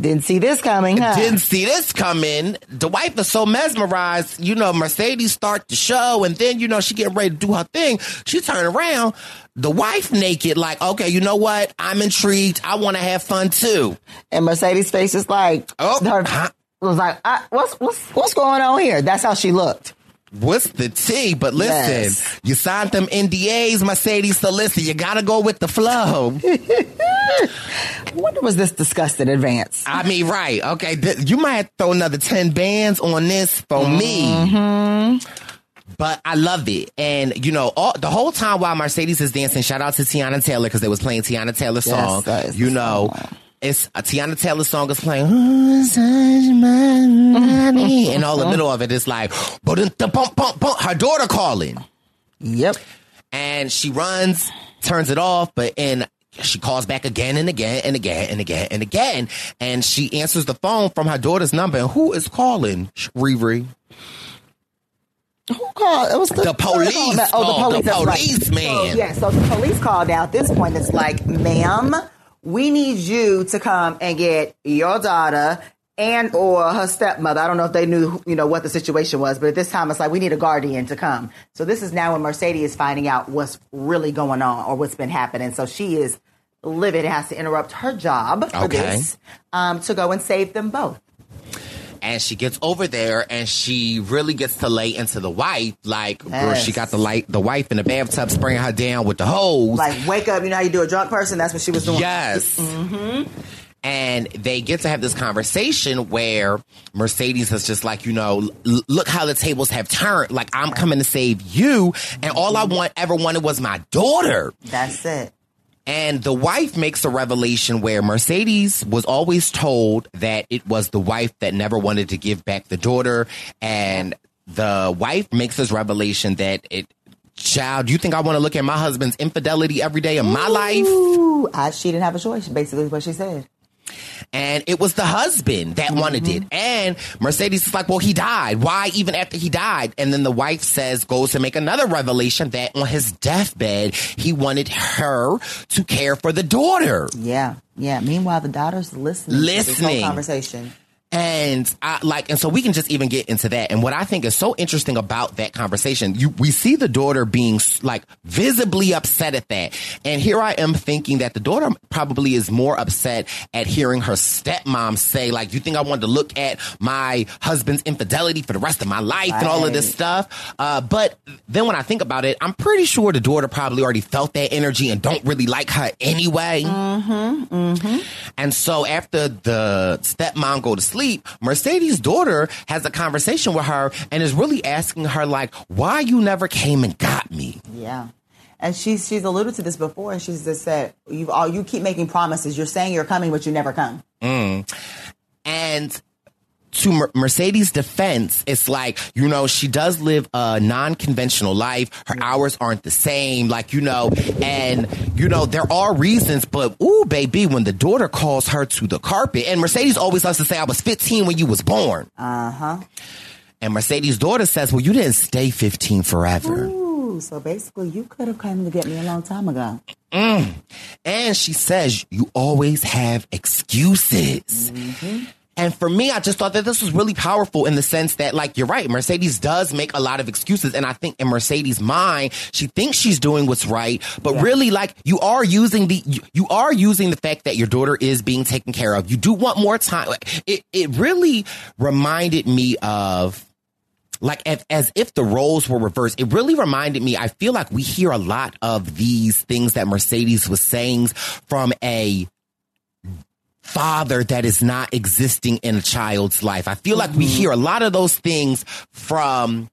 Didn't see this coming, huh? didn't see this coming. The wife is so mesmerized. You know, Mercedes start the show, and then you know she getting ready to do her thing. She turn around, the wife naked, like, okay, you know what? I'm intrigued. I want to have fun too. And Mercedes' face is like, Oh, her, huh? was like, I, what's what's what's going on here? That's how she looked. What's the tea? But listen, Yes. you signed them NDAs, Mercedes. So listen, you gotta go with the flow. I wonder was this discussed in advance? I mean, right? Okay, th- you might have to throw another ten bands on this for me. Mm-hmm. But I love it, and you know, all, the whole time while Mercedes is dancing, shout out to Teyana Taylor because they was playing Teyana Taylor's Yes, song. is you know, it's a Teyana Taylor song is playing, "Ooh, such my money," and all the middle of it is like. Her daughter calling, Yep. and she runs, turns it off, but in she calls back again and again and again and again and again, and she answers the phone from her daughter's number. And who is calling? Riri. Who called? It was the, The police Oh, the police. The that's right. policeman. So, yeah, so the police called out. At this point, it's like, ma'am, we need you to come and get your daughter and or her stepmother. I don't know if they knew, you know, what the situation was, but at this time, it's like we need a guardian to come. So this is now when Mercedes is finding out what's really going on or what's been happening. So she is livid has to interrupt her job for Okay. this um, to go and save them both. And she gets over there and she really gets to lay into the wife like girl she got the light the wife in the bathtub spraying her down with the hose Like, wake up, you know how you do a drunk person? That's what she was doing. yes Mm-hmm. and they get to have this conversation where mercedes is just like you know l- look how the tables have turned like i'm coming to save you and all i want ever wanted was my daughter That's it. And the wife makes a revelation where Mercedes was always told that it was the wife that never wanted to give back the daughter. And the wife makes this revelation that it, child, do you think I want to look at my husband's infidelity every day of my life? I, she didn't have a choice, basically, what she said. And it was the husband that mm-hmm. wanted it. And Mercedes is like, well, he died. Why even after he died? And then the wife says, goes to make another revelation that on his deathbed, he wanted her to care for the daughter. Yeah, yeah. Meanwhile, the daughter's listening. Listening. conversation. And I like, and so we can just even get into that. And what I think is so interesting about that conversation, you, we see the daughter being like visibly upset at that. And here I am thinking that the daughter probably is more upset at hearing her stepmom say, like, you think I wanted to look at my husband's infidelity for the rest of my life and all of this stuff. Uh, but then when I think about it, I'm pretty sure the daughter probably already felt that energy and don't really like her anyway. Mm-hmm. Mm-hmm. And so after the stepmom go to sleep, Mercedes' daughter has a conversation with her and is really asking her like, why you never came and got me? Yeah. And she's she's alluded to this before, and she's just said, "You all you keep making promises. You're saying you're coming, but you never come." Mm. And to Mer- Mercedes' defense, it's like, you know, she does live a non-conventional life. Her hours aren't the same, like, you know, and, you know, there are reasons, but, ooh, baby, when the daughter calls her to the carpet, and Mercedes always loves to say, I was 15 when you was born. Uh huh. And Mercedes' daughter says, well, you didn't stay 15 forever. Ooh, so basically, you could have come to get me a long time ago. Mm. And she says, you always have excuses. And for me, I just thought that this was really powerful in the sense that, like, you're right. Mercedes does make a lot of excuses. And I think in Mercedes' mind, she thinks she's doing what's right. But really, like, you are using the, you, you are using the fact that your daughter is being taken care of. You do want more time. It, it really reminded me of, like as if the roles were reversed. It really reminded me. I feel like we hear a lot of these things that Mercedes was saying from a father that is not existing in a child's life. I feel like we mm-hmm. hear a lot of those things from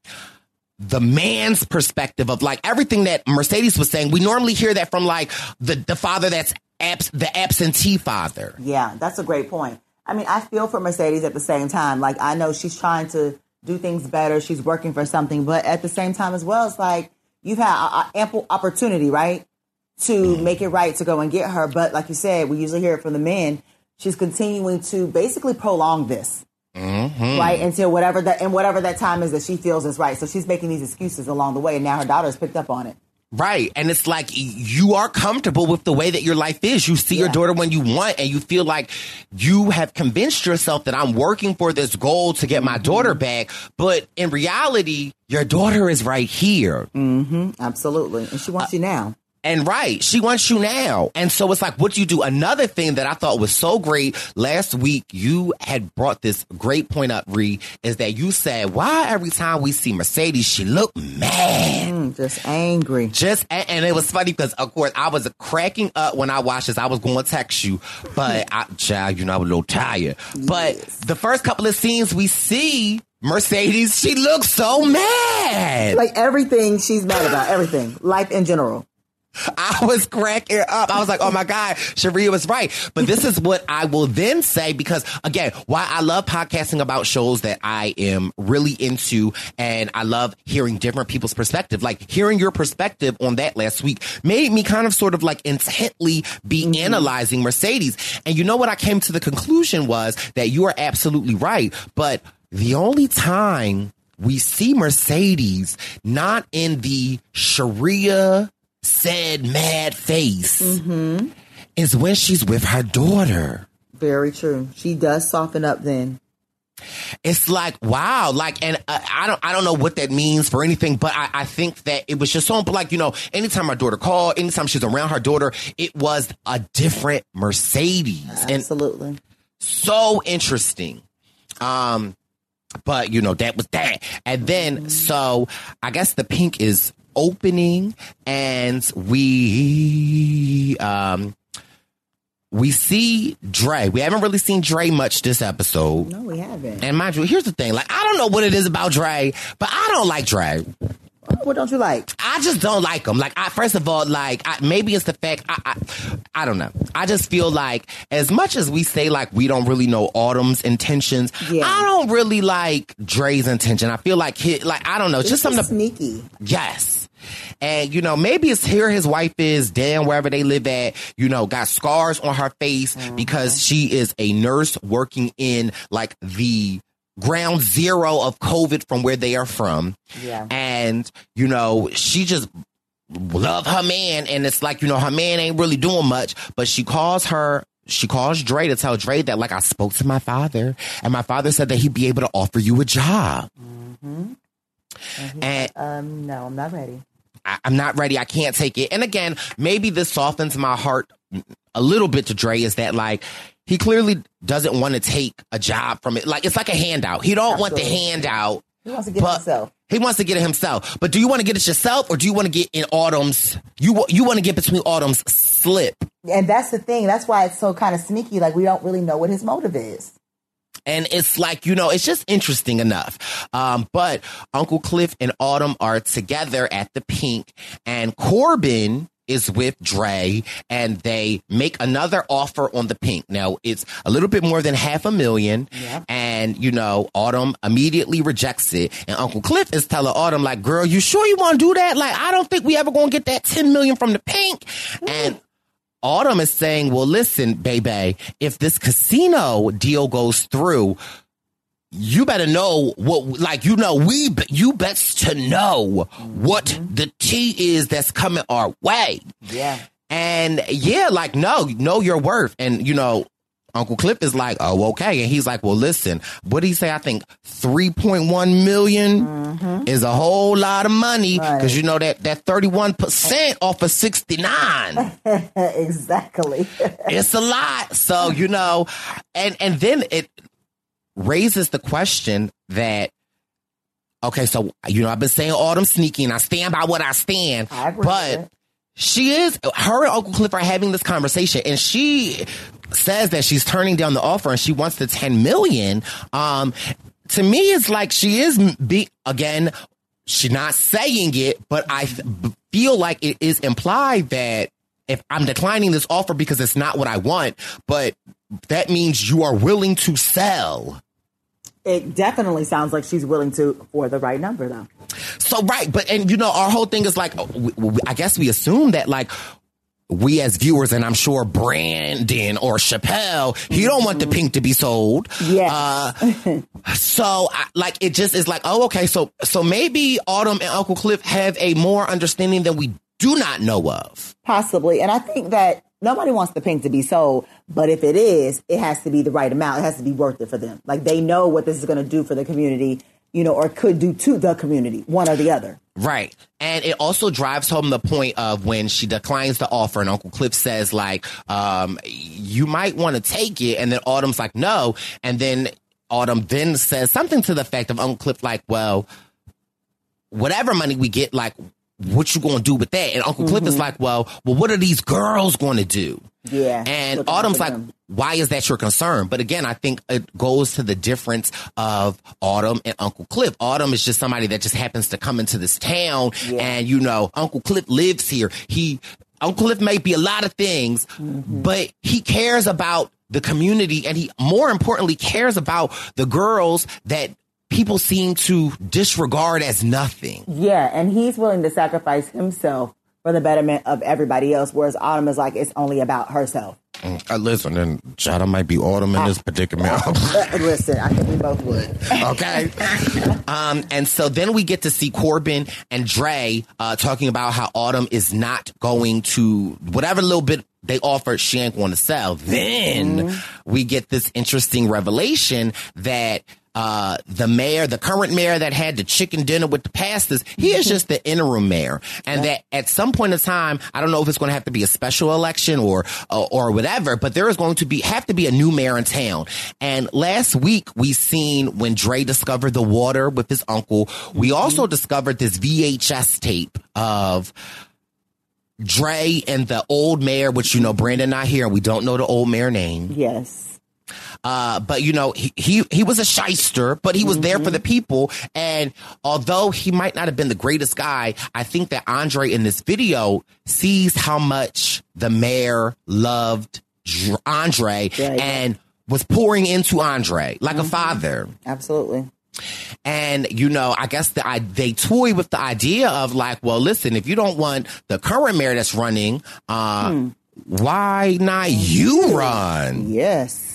the man's perspective of like everything that Mercedes was saying. We normally hear that from like the, the father that's abs- the absentee father. Yeah, that's a great point. I mean, I feel for Mercedes at the same time. Like, I know she's trying to do things better. She's working for something, but at the same time as well, it's like you've had a, a ample opportunity, right, to mm-hmm. make it right to go and get her. But like you said, we usually hear it from the men. She's continuing to basically prolong this, Mm-hmm. right, until whatever that and whatever that time is that she feels is right. So she's making these excuses along the way, and now her daughter's picked up on it. Right. And it's like you are comfortable with the way that your life is. You see your daughter when you want and you feel like you have convinced yourself that I'm working for this goal to get my daughter back. But in reality, your daughter is right here. Mm-hmm. Absolutely. And she wants you now. And right, she wants you now. And so it's like, what do you do? Another thing that I thought was so great last week, you had brought this great point up, Ree, is that you said, why every time we see Mercedes, she look mad. Mm, just angry. Just, and, it was funny because, of course, I was cracking up when I watched this. I was going to text you, but I, child, you know, I was a little tired. But the first couple of scenes we see, Mercedes, she looks so mad. Like everything she's mad about, everything, life in general. I was cracking up. I was like, oh my God, Sherea was right. But this is what I will then say because again, why I love podcasting about shows that I am really into and I love hearing different people's perspective. Like hearing your perspective on that last week made me kind of sort of like intently be mm-hmm. analyzing Mercedes. And you know what I came to the conclusion was that you are absolutely right. But the only time we see Mercedes not in the Sherea said mad face is when she's with her daughter. Very true. She does soften up then. It's like wow, like, and uh, I don't, I don't know what that means for anything, but I, I think that it was just so like you know, anytime my daughter called, anytime she's around her daughter, it was a different Mercedes, Absolutely. and so interesting. Um, but you know that was that, and then so I guess the pink is opening, and we um we see Dre. We haven't really seen Dre much this episode. No, we haven't. And mind you, here's the thing: like I don't know what it is about Dre, but I don't like Dre. What don't you like? I just don't like them. Like, I, first of all, like I, maybe it's the fact I, I, I don't know. I just feel like as much as we say like we don't really know Autumn's intentions, Yeah. I don't really like Dre's intention. I feel like he, like I don't know, it's just something. To, sneaky. yes. And you know, maybe it's here his wife is damn wherever they live at, you know, got scars on her face because she is a nurse working in like the ground zero of COVID from where they are from. Yeah. And, you know, she just love her man and it's like, you know, her man ain't really doing much, but she calls her she calls Dre to tell Dre that like I spoke to my father and my father said that he'd be able to offer you a job. Mm-hmm. And, And- um, no, I'm not ready. I, I'm not ready. I can't take it. And again, maybe this softens my heart a little bit to Dre is that like he clearly doesn't want to take a job from it. Like it's like a handout. He don't want the handout. He wants to get but himself. He wants to get it himself. But do you want to get it yourself or do you want to get in Autumn's you you want to get between Autumn's slip? And that's the thing. That's why it's so kind of sneaky. Like we don't really know what his motive is. And it's like, you know, it's just interesting enough. Um, but Uncle Cliff and Autumn are together at the pink and Corbin is with Dre and they make another offer on the pink. Now it's a little bit more than half a million. And, you know, Autumn immediately rejects it. And Uncle Cliff is telling Autumn, like, girl, you sure you want to do that? Like, I don't think we ever going to get that 10 million from the pink. And Autumn is saying, well, listen, baby, if this casino deal goes through, you better know what, like, you know, we, you best to know what mm-hmm. the tea is that's coming our way. Yeah. And yeah, like, no, know your worth. And, you know, Uncle Cliff is like, oh, okay. And he's like, well, listen, what did he say? I think 3.1 million mm-hmm. is a whole lot of money because you know that, that 31% off of 69 exactly. it's a lot. So, you know, and and then it raises the question that okay, so you know, I've been saying autumn sneaky and I stand by what I stand. I but she is her and Uncle Cliff are having this conversation and she says that she's turning down the offer and she wants the 10 million. Um to me it's like she is be again she's not saying it, but I feel like it is implied that if I'm declining this offer because it's not what I want, but that means you are willing to sell. It definitely sounds like she's willing to for the right number, though. So right, but and you know our whole thing is like I guess we assume that like we as viewers and I'm sure Brandon or Chappelle he don't want the pink to be sold. Yeah. Uh, so I, like it just is like oh okay so so maybe Autumn and Uncle Cliff have a more understanding than we do not know of. Possibly. And I think that nobody wants the pink to be sold, but if it is, it has to be the right amount. It has to be worth it for them. Like they know what this is going to do for the community, you know, or could do to the community, one or the other. Right. And it also drives home the point of when she declines the offer and Uncle Cliff says like, um, you might want to take it. And then Autumn's like, no. And then Autumn then says something to the effect of Uncle Cliff like, well, whatever money we get, like, what you gonna do with that? And Uncle Cliff is like, well, well, what are these girls to do? Yeah. And Autumn's like, them. why is that your concern? But again, I think it goes to the difference of Autumn and Uncle Cliff. Autumn is just somebody that just happens to come into this town and, you know, Uncle Cliff lives here. He, Uncle Cliff may be a lot of things, but he cares about the community and he more importantly cares about the girls that people seem to disregard as nothing. Yeah. And he's willing to sacrifice himself for the betterment of everybody else, whereas Autumn is like, it's only about herself. Uh, listen, and Jada might be Autumn in this predicament. Listen, I think we both would. okay. Um, and so then we get to see Corbin and Dre uh, talking about how Autumn is not going to whatever little bit they offer, she ain't going to sell. Then we get this interesting revelation that uh, the mayor, the current mayor that had the chicken dinner with the pastors, he is just the interim mayor, and that at some point in time, I don't know if it's going to have to be a special election or uh, or whatever, but there is going to be have to be a new mayor in town. And last week we seen when Dre discovered the water with his uncle, we also discovered this VHS tape of. Dre and the old mayor, which you know, Brandon not here, and we don't know the old mayor name. Yes. Uh, but you know, he, he, he was a shyster, but he was there for the people. And although he might not have been the greatest guy, I think that Andre in this video sees how much the mayor loved Andre Yeah, yeah. and was pouring into Andre like a father. Absolutely. And you know, I guess the, I, they toy with the idea of like, well, listen, if you don't want the current mayor that's running, uh, why not you run? Yes.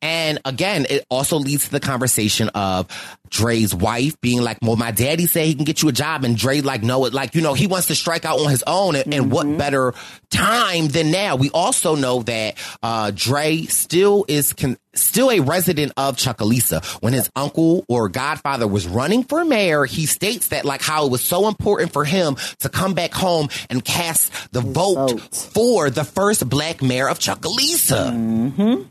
And again, it also leads to the conversation of Dre's wife being like, well, my daddy said he can get you a job. And Dre like, no, it like, you know, he wants to strike out on his own. And, and what better time than now? We also know that, uh, Dre still is, con- still a resident of Chucalissa. When his uncle or godfather was running for mayor, he states that like how it was so important for him to come back home and cast the vote, for the first black mayor of Chucalissa. Mm-hmm.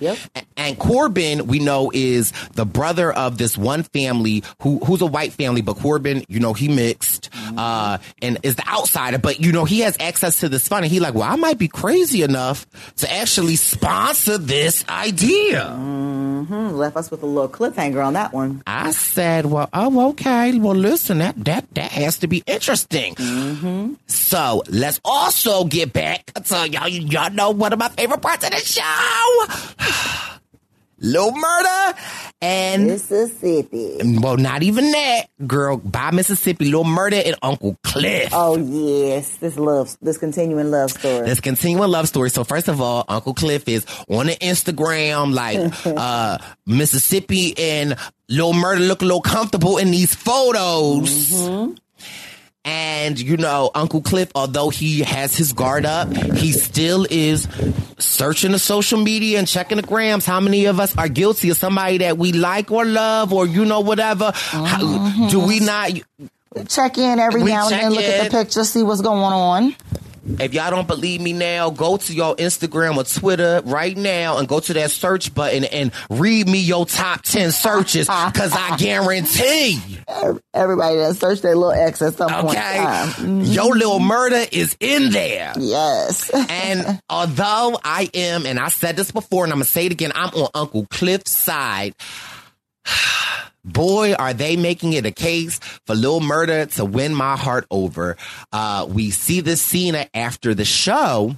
Yep. And Corbin, we know, is the brother of this one family who who's a white family, but Corbin, you know, he mixed, uh, and is the outsider, but you know, he has access to this fund and he like, well, I might be crazy enough to actually sponsor this idea. Mm-hmm. Left us with a little cliffhanger on that one. I said, well, oh, okay. Well, listen, that, that, that has to be interesting. Mm-hmm. So let's also get back to y'all, y'all know one of my favorite parts of the show. Lil Murda and Mississippi. Well, not even that, girl. By Mississippi, Lil Murda and Uncle Cliff. Oh yes, this love, this continuing love story. This continuing love story. So first of all, Uncle Cliff is on the Instagram, like uh Mississippi and Lil Murder look a little comfortable in these photos. And you know, Uncle Cliff, although he has his guard up, he still is searching the social media and checking the grams. How many of us are guilty of somebody that we like or love or you know whatever? How, do we mm-hmm. not? Check in every now and then, look at the picture, see what's going on. If y'all don't believe me now, go to your Instagram or Twitter right now and go to that search button and read me your top 10 searches because I guarantee. Everybody that searched their little ex at some point. Okay. time. Mhm. Your little murder is in there. Yes. and although I am, and I said this before and I'm going to say it again, I'm on Uncle Cliff's side. Boy, are they making it a case for Lil Murda to win my heart over. Uh, we see this scene after the show.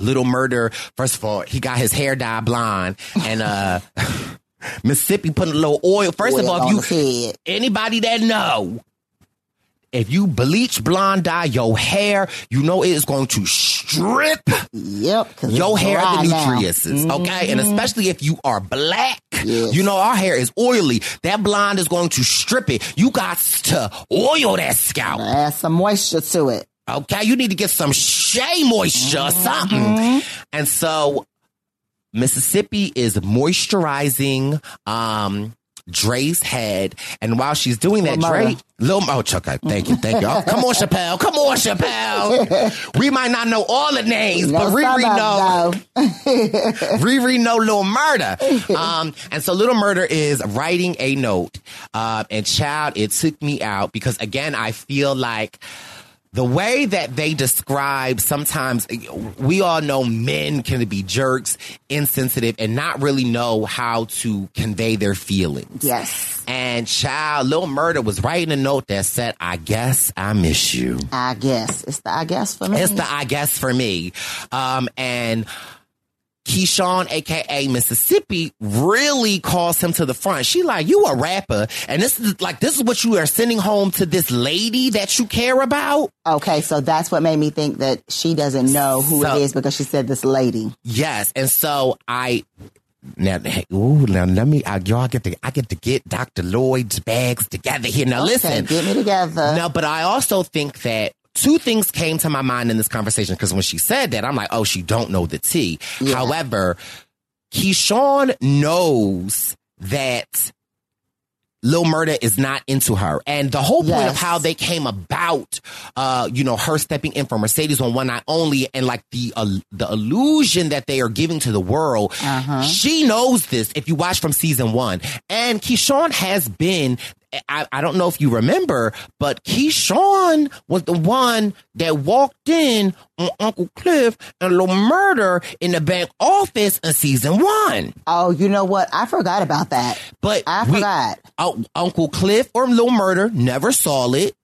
Little Murda, first of all, he got his hair dyed blonde and, uh, Mississippi putting a little oil. First of all, if you, anybody that know, if you bleach blonde dye your hair, you know it is going to strip Yep. your hair dry the nutrients. Okay. And Mhm. especially if you are black, you know our hair is oily. That blonde is going to strip it. You got to oil that scalp. Add some moisture to it. Okay. You need to get some shea moisture or something. And so Mississippi is moisturizing, um, Dre's head, and while she's doing that, Lil Dre. Lil, oh, okay, thank you, thank you. Oh, come on, Chappelle, come on, Chappelle. we might not know all the names, No, but Riri know. them, Riri know Little Murda. Um, and so Little Murda is writing a note. Uh, and child, it took me out because again, I feel like the way that they describe sometimes we all know men can be jerks, insensitive, and not really know how to convey their feelings. Yes. And child, Little Murda was writing a note that said, I guess I miss you. I guess. It's the I guess for me. It's the I guess for me. Um, and Keyshawn, aka Mississippi, really calls him to the front. She like, you a rapper, and this is like this is what you are sending home to this lady that you care about. Okay, so that's what made me think that she doesn't know who So- it is because she said this lady. Yes, and so I now, hey, ooh, now let me, I, y'all get to, I get to get Dr. Lloyd's bags together here. Now Okay, listen, get me together. Now, but I also think that two things came to my mind in this conversation because when she said that, I'm like, oh, she don't know the tea. However, Keyshawn knows that Lil Murda is not into her. And the whole point of how they came about, uh, you know, her stepping in for Mercedes on one night only and like the, uh, the illusion that they are giving to the world. Uh-huh. She knows this if you watch from season one. And Keyshawn has been, I, I don't know if you remember, but Keyshawn was the one that walked in on Uncle Cliff and Little Murda in the bank office in season one. Oh, you know what? I forgot about that. But I we- forgot. Oh, Uncle Cliff or Little Murda never saw it.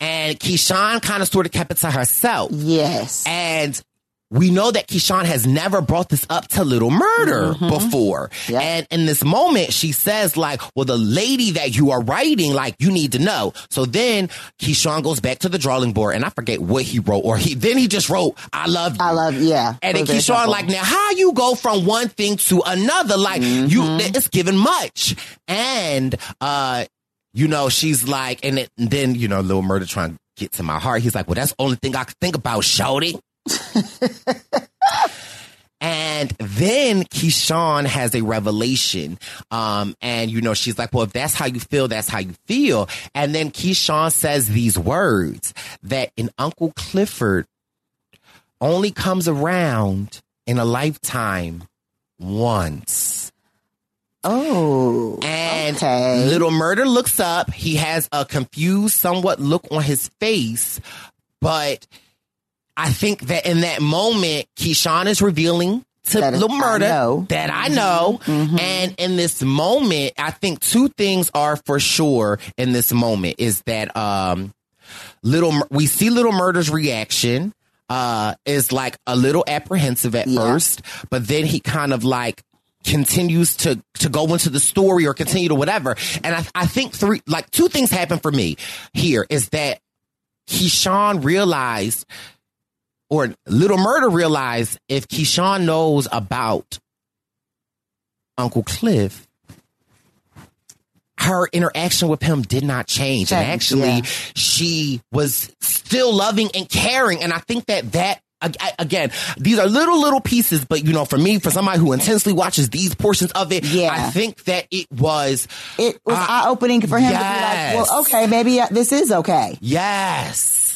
And Keyshawn kind of sort of kept it to herself. Yes. And we know that Keyshawn has never brought this up to Little Murda Mm-hmm. before. And in this moment, she says, like, well, the lady that you are writing, like, you need to know. So then Keyshawn goes back to the drawing board and I forget what he wrote, or he then he just wrote, I love you. I love, yeah. And then Keyshawn, simple. like, now how you go from one thing to another? Like, you, Mm-hmm. it's given much. And, uh, you know, she's like, and, it, and then, you know, Little Murda trying to get to my heart. He's like, well, that's the only thing I could think about, Shorty. And then Keyshawn has a revelation. Um, and you know, she's like, well, if that's how you feel, that's how you feel. And then Keyshawn says these words that an Uncle Clifford only comes around in a lifetime once. Oh. And okay. Little Murda looks up. He has a confused, somewhat look on his face, but I think that in that moment, Keyshawn is revealing to That Little Murda I that I know. And in this moment, I think two things are for sure in this moment is that um little we see Little Murda's reaction uh is like a little apprehensive at Yeah. first, but then he kind of like continues to to go into the story or continue to whatever. And I I think three like two things happen for me here is that Keyshawn realized or Little Murda realized if Keyshawn knows about Uncle Cliff, her interaction with him did not change. And actually, yeah. she was still loving and caring. And I think that that ag- again, these are little, little pieces, but you know, for me, for somebody who intensely watches these portions of it, Yeah. I think that it was, It was uh, eye opening for him to be like, well, okay, maybe uh, this is okay. yes.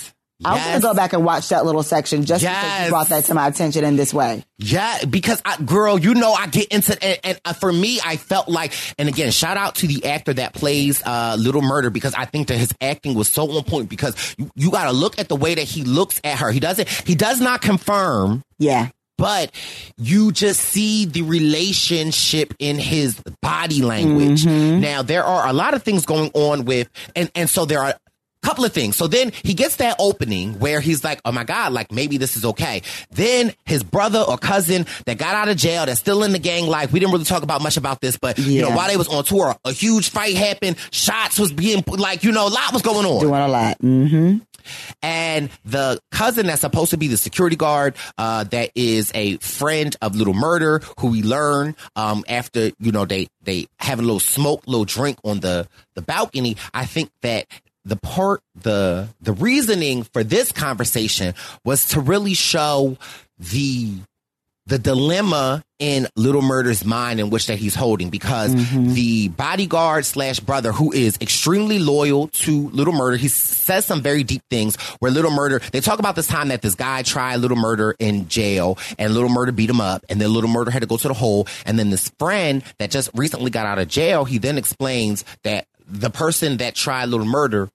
Yes. going to go back and watch that little section just because Yes. you brought that to my attention in this way. Yeah, because I, girl, you know, I get into and, and uh, for me, I felt like, and again, shout out to the actor that plays uh, Little Murda because I think that his acting was so on point. Because you, you got to look at the way that he looks at her. He doesn't. He does not confirm. Yeah. But you just see the relationship in his body language. Now there are a lot of things going on with, and and so there are couple of things. So then he gets that opening where he's like, oh my God, like maybe this is okay. Then his brother or cousin that got out of jail, that's still in the gang life. We didn't really talk about much about this, but you know, while they was on tour, a huge fight happened. Shots was being like, you know, a lot was going on. Doing a lot. Mm-hmm. And the cousin that's supposed to be the security guard, uh, that is a friend of Little Murda, who we learn, um, after, you know, they, they have a little smoke, little drink on the, the balcony. I think that the part, the, the reasoning for this conversation was to really show the, the dilemma in Little Murda's mind in which that he's holding because mm-hmm. the bodyguard slash brother who is extremely loyal to Little Murda, he says some very deep things where Little Murda, they talk about this time that this guy tried Little Murda in jail and Little Murda beat him up and then Little Murda had to go to the hole and then this friend that just recently got out of jail, he then explains that the person that tried Little Murda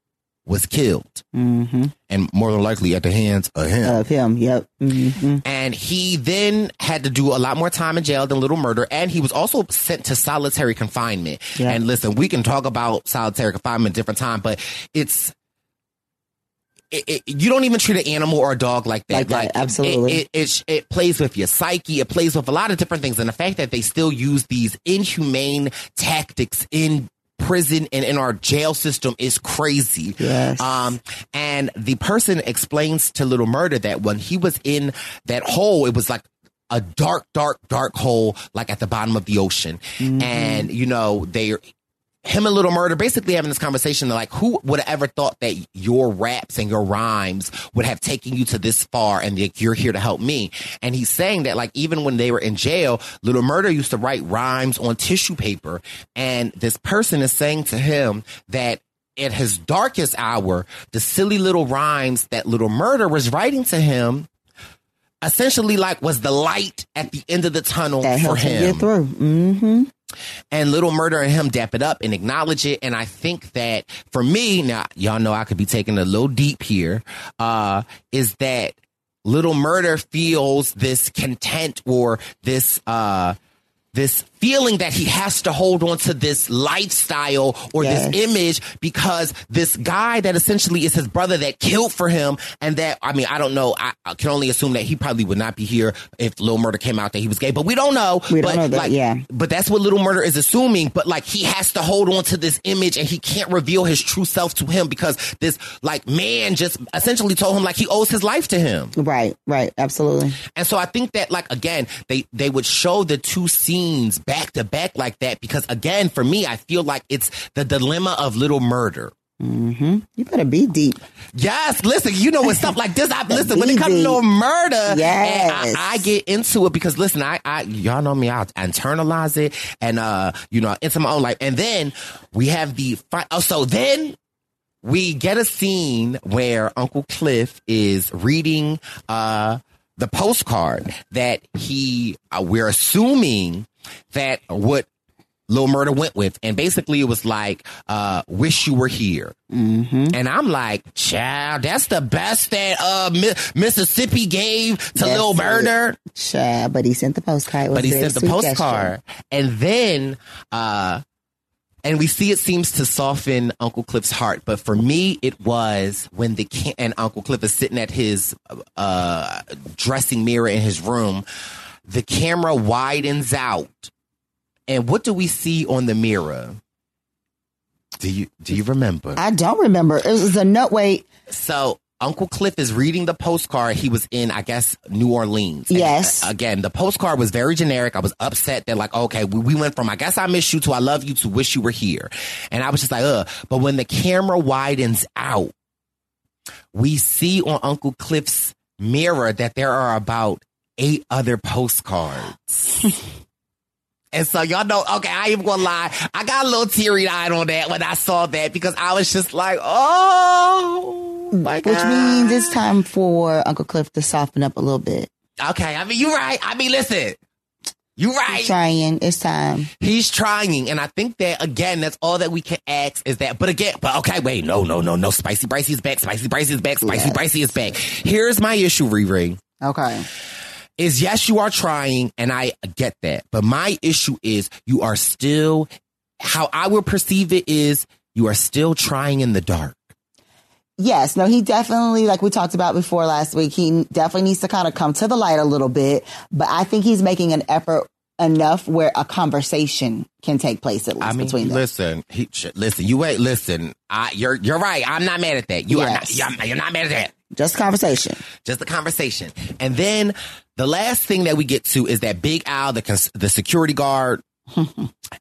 was killed Mm-hmm. and more than likely at the hands of him. Of him. Yep. Mm-hmm. And he then had to do a lot more time in jail than Little Murda. And he was also sent to solitary confinement. And listen, we can talk about solitary confinement different time, but it's, it, it, you don't even treat an animal or a dog like that. Like that, absolutely. It, it, it, it plays with your psyche. It plays with a lot of different things. And the fact that they still use these inhumane tactics in prison and in our jail system is crazy. Yes. Um, and the person explains to Little Murda that when he was in that hole, it was like a dark, dark, dark hole, like at the bottom of the ocean. And, you know, they, him and Little Murda basically having this conversation. They're like, who would have ever thought that your raps and your rhymes would have taken you to this far and that you're here to help me? And he's saying that like even when they were in jail, Little Murda used to write rhymes on tissue paper. And this person is saying to him that at his darkest hour, the silly little rhymes that Little Murda was writing to him essentially like was the light at the end of the tunnel That for him get through. Mm-hmm. And Little Murda and him dap it up and acknowledge it. And I think that for me, now y'all know I could be taking a little deep here, uh, is that Little Murda feels this content or this, uh, this feeling that he has to hold on to this lifestyle or Yes. this image because this guy that essentially is his brother that killed for him and that I mean I don't know I, I can only assume that he probably would not be here if Little Murda came out that he was gay but we don't know We don't know that, like, yeah. but that's what Little Murda is assuming but like he has to hold on to this image and he can't reveal his true self to him because this like man just essentially told him like he owes his life to him Right, right, absolutely. and so I think that like again, they they would show the two scenes back to back like that because again, for me, I feel like it's the dilemma of Little Murda. Mm-hmm. You better be deep. Yes, listen, you know when stuff like this, I listen when it comes to deep. Little Murda, Yes. I, I get into it because listen, I, I y'all know me, I internalize it and uh, you know, into my own life. And then we have the fi- oh, so then we get a scene where Uncle Cliff is reading uh the postcard that he uh, we're assuming that what Lil Murda went with, and basically it was like, uh, "Wish you were here," Mm-hmm. and I'm like, "Child, that's the best that uh Mi- Mississippi gave to That's Lil it. Murder." Child, but he sent the postcard. But he sent the postcard, gesture. and then, uh, and we see it seems to soften Uncle Cliff's heart. But for me, it was when the and Uncle Cliff is sitting at his uh, dressing mirror in his room. The camera widens out, and what do we see on the mirror? Do you do you remember? I don't remember. It was a note. Wait, So Uncle Cliff is reading the postcard. He was in, I guess, New Orleans. And, Yes. uh, again, the postcard was very generic. I was upset that like, okay, we, we went from I guess I miss you to I love you to wish you were here. And I was just like, ugh. But when the camera widens out, we see on Uncle Cliff's mirror that there are about eight other postcards. And so y'all know, okay, I ain't even gonna lie. I got a little teary eyed on that when I saw that because I was just like, oh my God. which means it's time for Uncle Cliff to soften up a little bit. Okay, I mean, you're right. I mean, listen, you're right. He's trying. It's time. He's trying, and I think that again, that's all that we can ask is that. But again, but okay, wait, no, no, no, no. Spicy Bricey is back. Spicy Bricey is back. Spicy Yes. Bricey is back. Here's my issue, Riri. Okay. Is yes, you are trying, and I get that. But my issue is you are still. How I will perceive it is you are still trying in the dark. Yes, no, he definitely, like we talked about before last week, he definitely needs to kind of come to the light a little bit. But I think he's making an effort enough where a conversation can take place at least I mean, between them. listen, he, sh- listen. You wait, listen. I, you're you're right. I'm not mad at that. You are not. You're, you're not mad at that. Just conversation. just the conversation. And then the last thing that we get to is that Big Al, the cons- the security guard.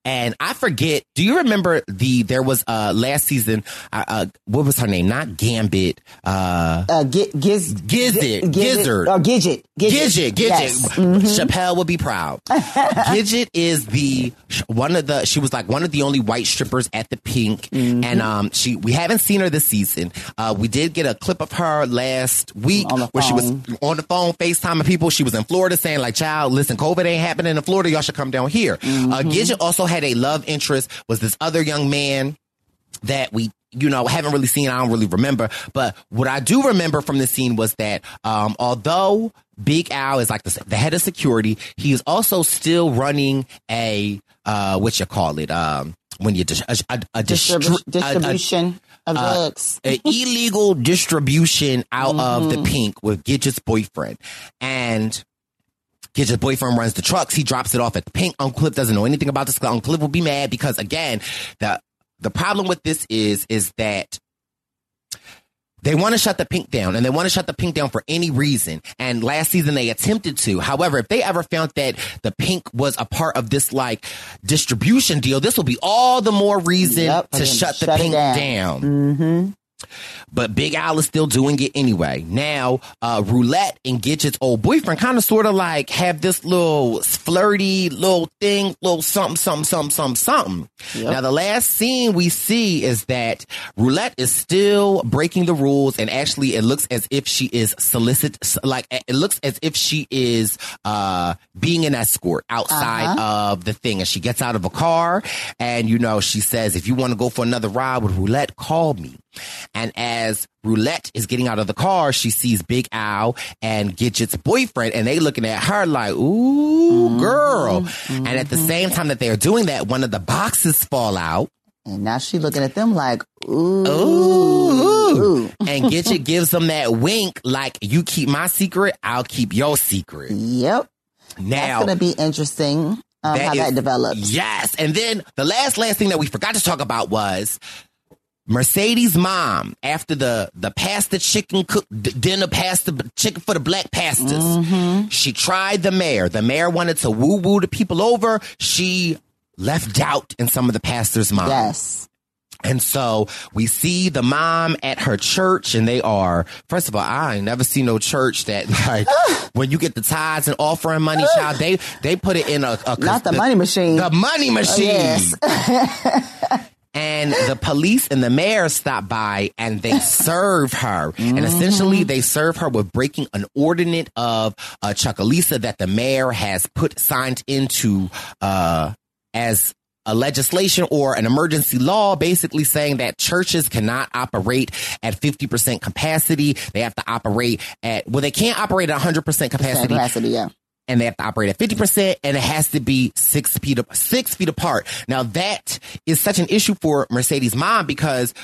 And I forget. Do you remember the there was uh last season? Uh, uh what was her name? Not Gambit. Uh, Uh, gi- giz, Gizzard, Gizzard, or Gidget, Gidget, Gidget. Yes. Mhm. Chappelle would be proud. Gidget is the one of the. She was like one of the only white strippers at the Pink, Mm-hmm. and um, she we haven't seen her this season. Uh, we did get a clip of her last week where she was on the phone FaceTiming people. She was in Florida saying like, "Child, listen, COVID ain't happening in Florida. Y'all should come down here." Uh, Mm-hmm. Gidget also had a love interest. Was this other young man? that we you know haven't really seen i don't really remember but what i do remember from the scene was that um although big al is like the, the head of security he is also still running a uh what you call it um when you dis- a, a, a, distri- Distribu- a- a- distribution of uh, drugs. an illegal distribution out of the Mhm. pink with Gidget's boyfriend. And Gidget's boyfriend runs the trucks. He drops it off at pink. Uncle Cliff doesn't know anything about this. Uncle Cliff will be mad because again, the the problem with this is is that they want to shut the pink down and they want to shut the pink down for any reason. And last season they attempted to. However, if they ever found that the pink was a part of this like distribution deal, this will be all the more reason Yep, to shut the shut pink down. down. Mm-hmm. But Big Al is still doing it anyway. Now, uh, Roulette and Gidget's old boyfriend kind of sort of like have this little flirty little thing, little something, something, something, something, something. Yep. Now, the last scene we see is that Roulette is still breaking the rules and actually it looks as if she is solicit, like it looks as if she is, uh, being an escort outside Uh-huh. of the thing. And she gets out of a car and, you know, she says, if you want to go for another ride with Roulette, call me. And as Roulette is getting out of the car, she sees Big Al and Gidget's boyfriend, and they looking at her like, ooh, girl. And at the same time that they're doing that, one of the boxes fall out. And now she looking at them like, ooh. Ooh. and Gidget gives them that wink like, you keep my secret, I'll keep your secret. Yep. Now, That's going to be interesting um, how is- that develops. Yes. And then the last, last thing that we forgot to talk about was Mercedes' mom, after the, the pasta chicken cook, dinner pasta chicken for the black pastors, Mm-hmm. she tried the mayor. The mayor wanted to woo woo the people over. She left doubt in some of the pastors' minds. Yes. And so we see the mom at her church, and they are, first of all, I ain't never seen no church that, like, when you get the tithes and offering money, child, they, they put it in a, a Not the money machine. The money machine. yes. And the police and the mayor stop by and they serve her. And essentially, they serve her with breaking an ordinance of uh, Chucalissa that the mayor has put signed into uh, as a legislation or an emergency law basically saying that churches cannot operate at 50% capacity. They have to operate at, well, they can't operate at 100% capacity Capacity, yeah. And they have to operate at 50% and it has to be six feet, six feet apart. Now that is such an issue for Mercedes mom because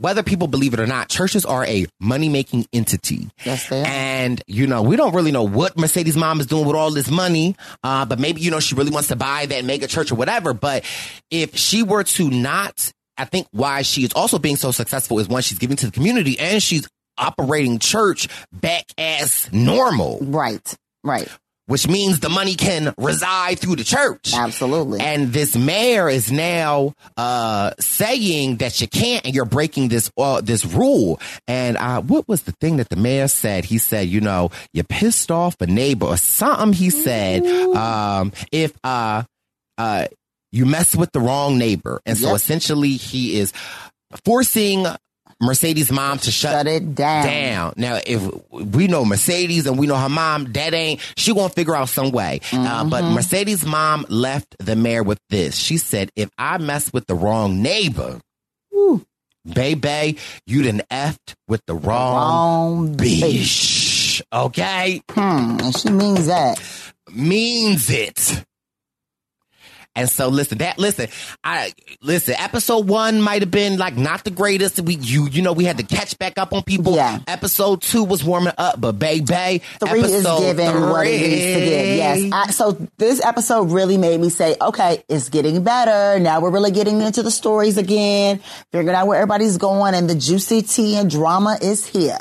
whether people believe it or not, churches are a money making entity. Yes, they are. And, you know, we don't really know what Mercedes mom is doing with all this money. Uh, but maybe, you know, she really wants to buy that mega church or whatever. But if she were to not, I think why she is also being so successful is one, she's giving to the community and she's operating church back as normal. Right. Right. Which means the money can reside through the church. Absolutely. And this mayor is now uh, saying that you can't, and you're breaking this uh, this rule. And uh, what was the thing that the mayor said? He said, you know, you pissed off a neighbor or something. He said, um, if uh, uh, you mess with the wrong neighbor, and so Yep. essentially he is forcing. Mercedes' mom to shut, Shut it down. down. Now, if we know Mercedes and we know her mom, that ain't, she gonna figure out some way. Uh, but Mm-hmm. Mercedes' mom left the mayor with this. She said, if I mess with the wrong neighbor, baby, you done effed with the wrong, Wrong bitch. Okay? Hmm. And she means that. Means it. And so listen, that listen, I listen, episode one might have been like not the greatest. We you you know, we had to catch back up on people. Yeah. Episode two was warming up, but baby, Three is giving what it needs to give. Yes. I, so this episode really made me say, okay, it's getting better. Now we're really getting into the stories again, figuring out where everybody's going, and the juicy tea and drama is here.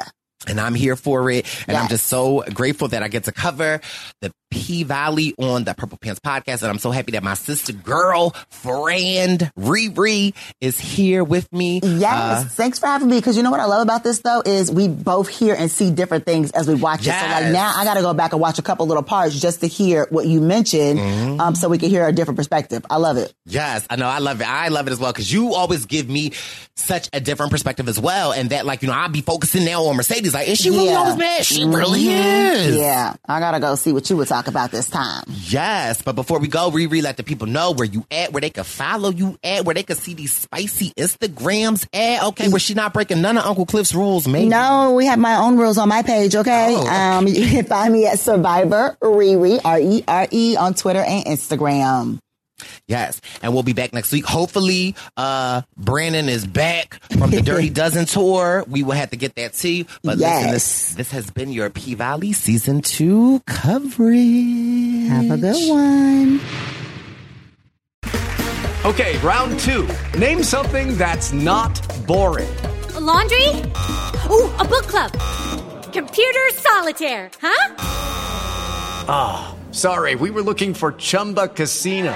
and I'm here for it. And I'm just so grateful that I get to cover the P Valley on the Purple Pants podcast. And I'm so happy that my sister girl, friend, Riri is here with me. Yes. Uh, Thanks for having me. Because you know what I love about this though is we both hear and see different things as we watch it. So like now I got to go back and watch a couple little parts just to hear what you mentioned, Mm-hmm. um, so we can hear a different perspective. I love it. Yes, I know. I love it. I love it as well because you always give me such a different perspective as well. And that, like, you know, I'll be focusing now on Mercedes. Like, is she really Yeah. this man? She really Mhm. is. Yeah. I gotta go see what you would talk about this time. Yes, but before we go, Riri, let the people know where you at, where they can follow you at, where they can see these spicy Instagrams at. Okay, where she not breaking none of Uncle Cliff's rules, maybe. No, we have my own rules on my page, okay? Oh, okay. Um, you can find me at Survivor Riri, R-E-R-E on Twitter and Instagram. Yes, and we'll be back next week. Hopefully, uh, Brandon is back from the Dirty Dozen tour. We will have to get that to you. But listen, this, this has been your P Valley season two coverage. Have a good one. Okay, round two. Name something that's not boring. laundry? Ooh, a book club. Computer solitaire, huh? Ah, sorry, we were looking for Chumba Casino.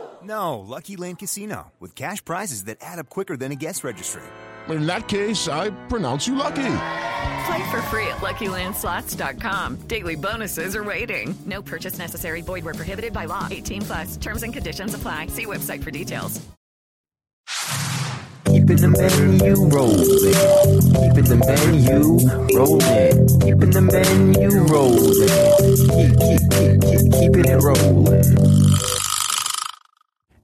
No, Lucky Land Casino, with cash prizes that add up quicker than a guest registry. In that case, I pronounce you lucky. Play for free at LuckyLandSlots.com. Daily bonuses are waiting. No purchase necessary. Void were prohibited by law. 18 plus. Terms and conditions apply. See website for details. Keeping the menu rolling. Keeping the menu rolling. Keeping the menu rolling. Keep, keep, keep, keep, keeping it rolling.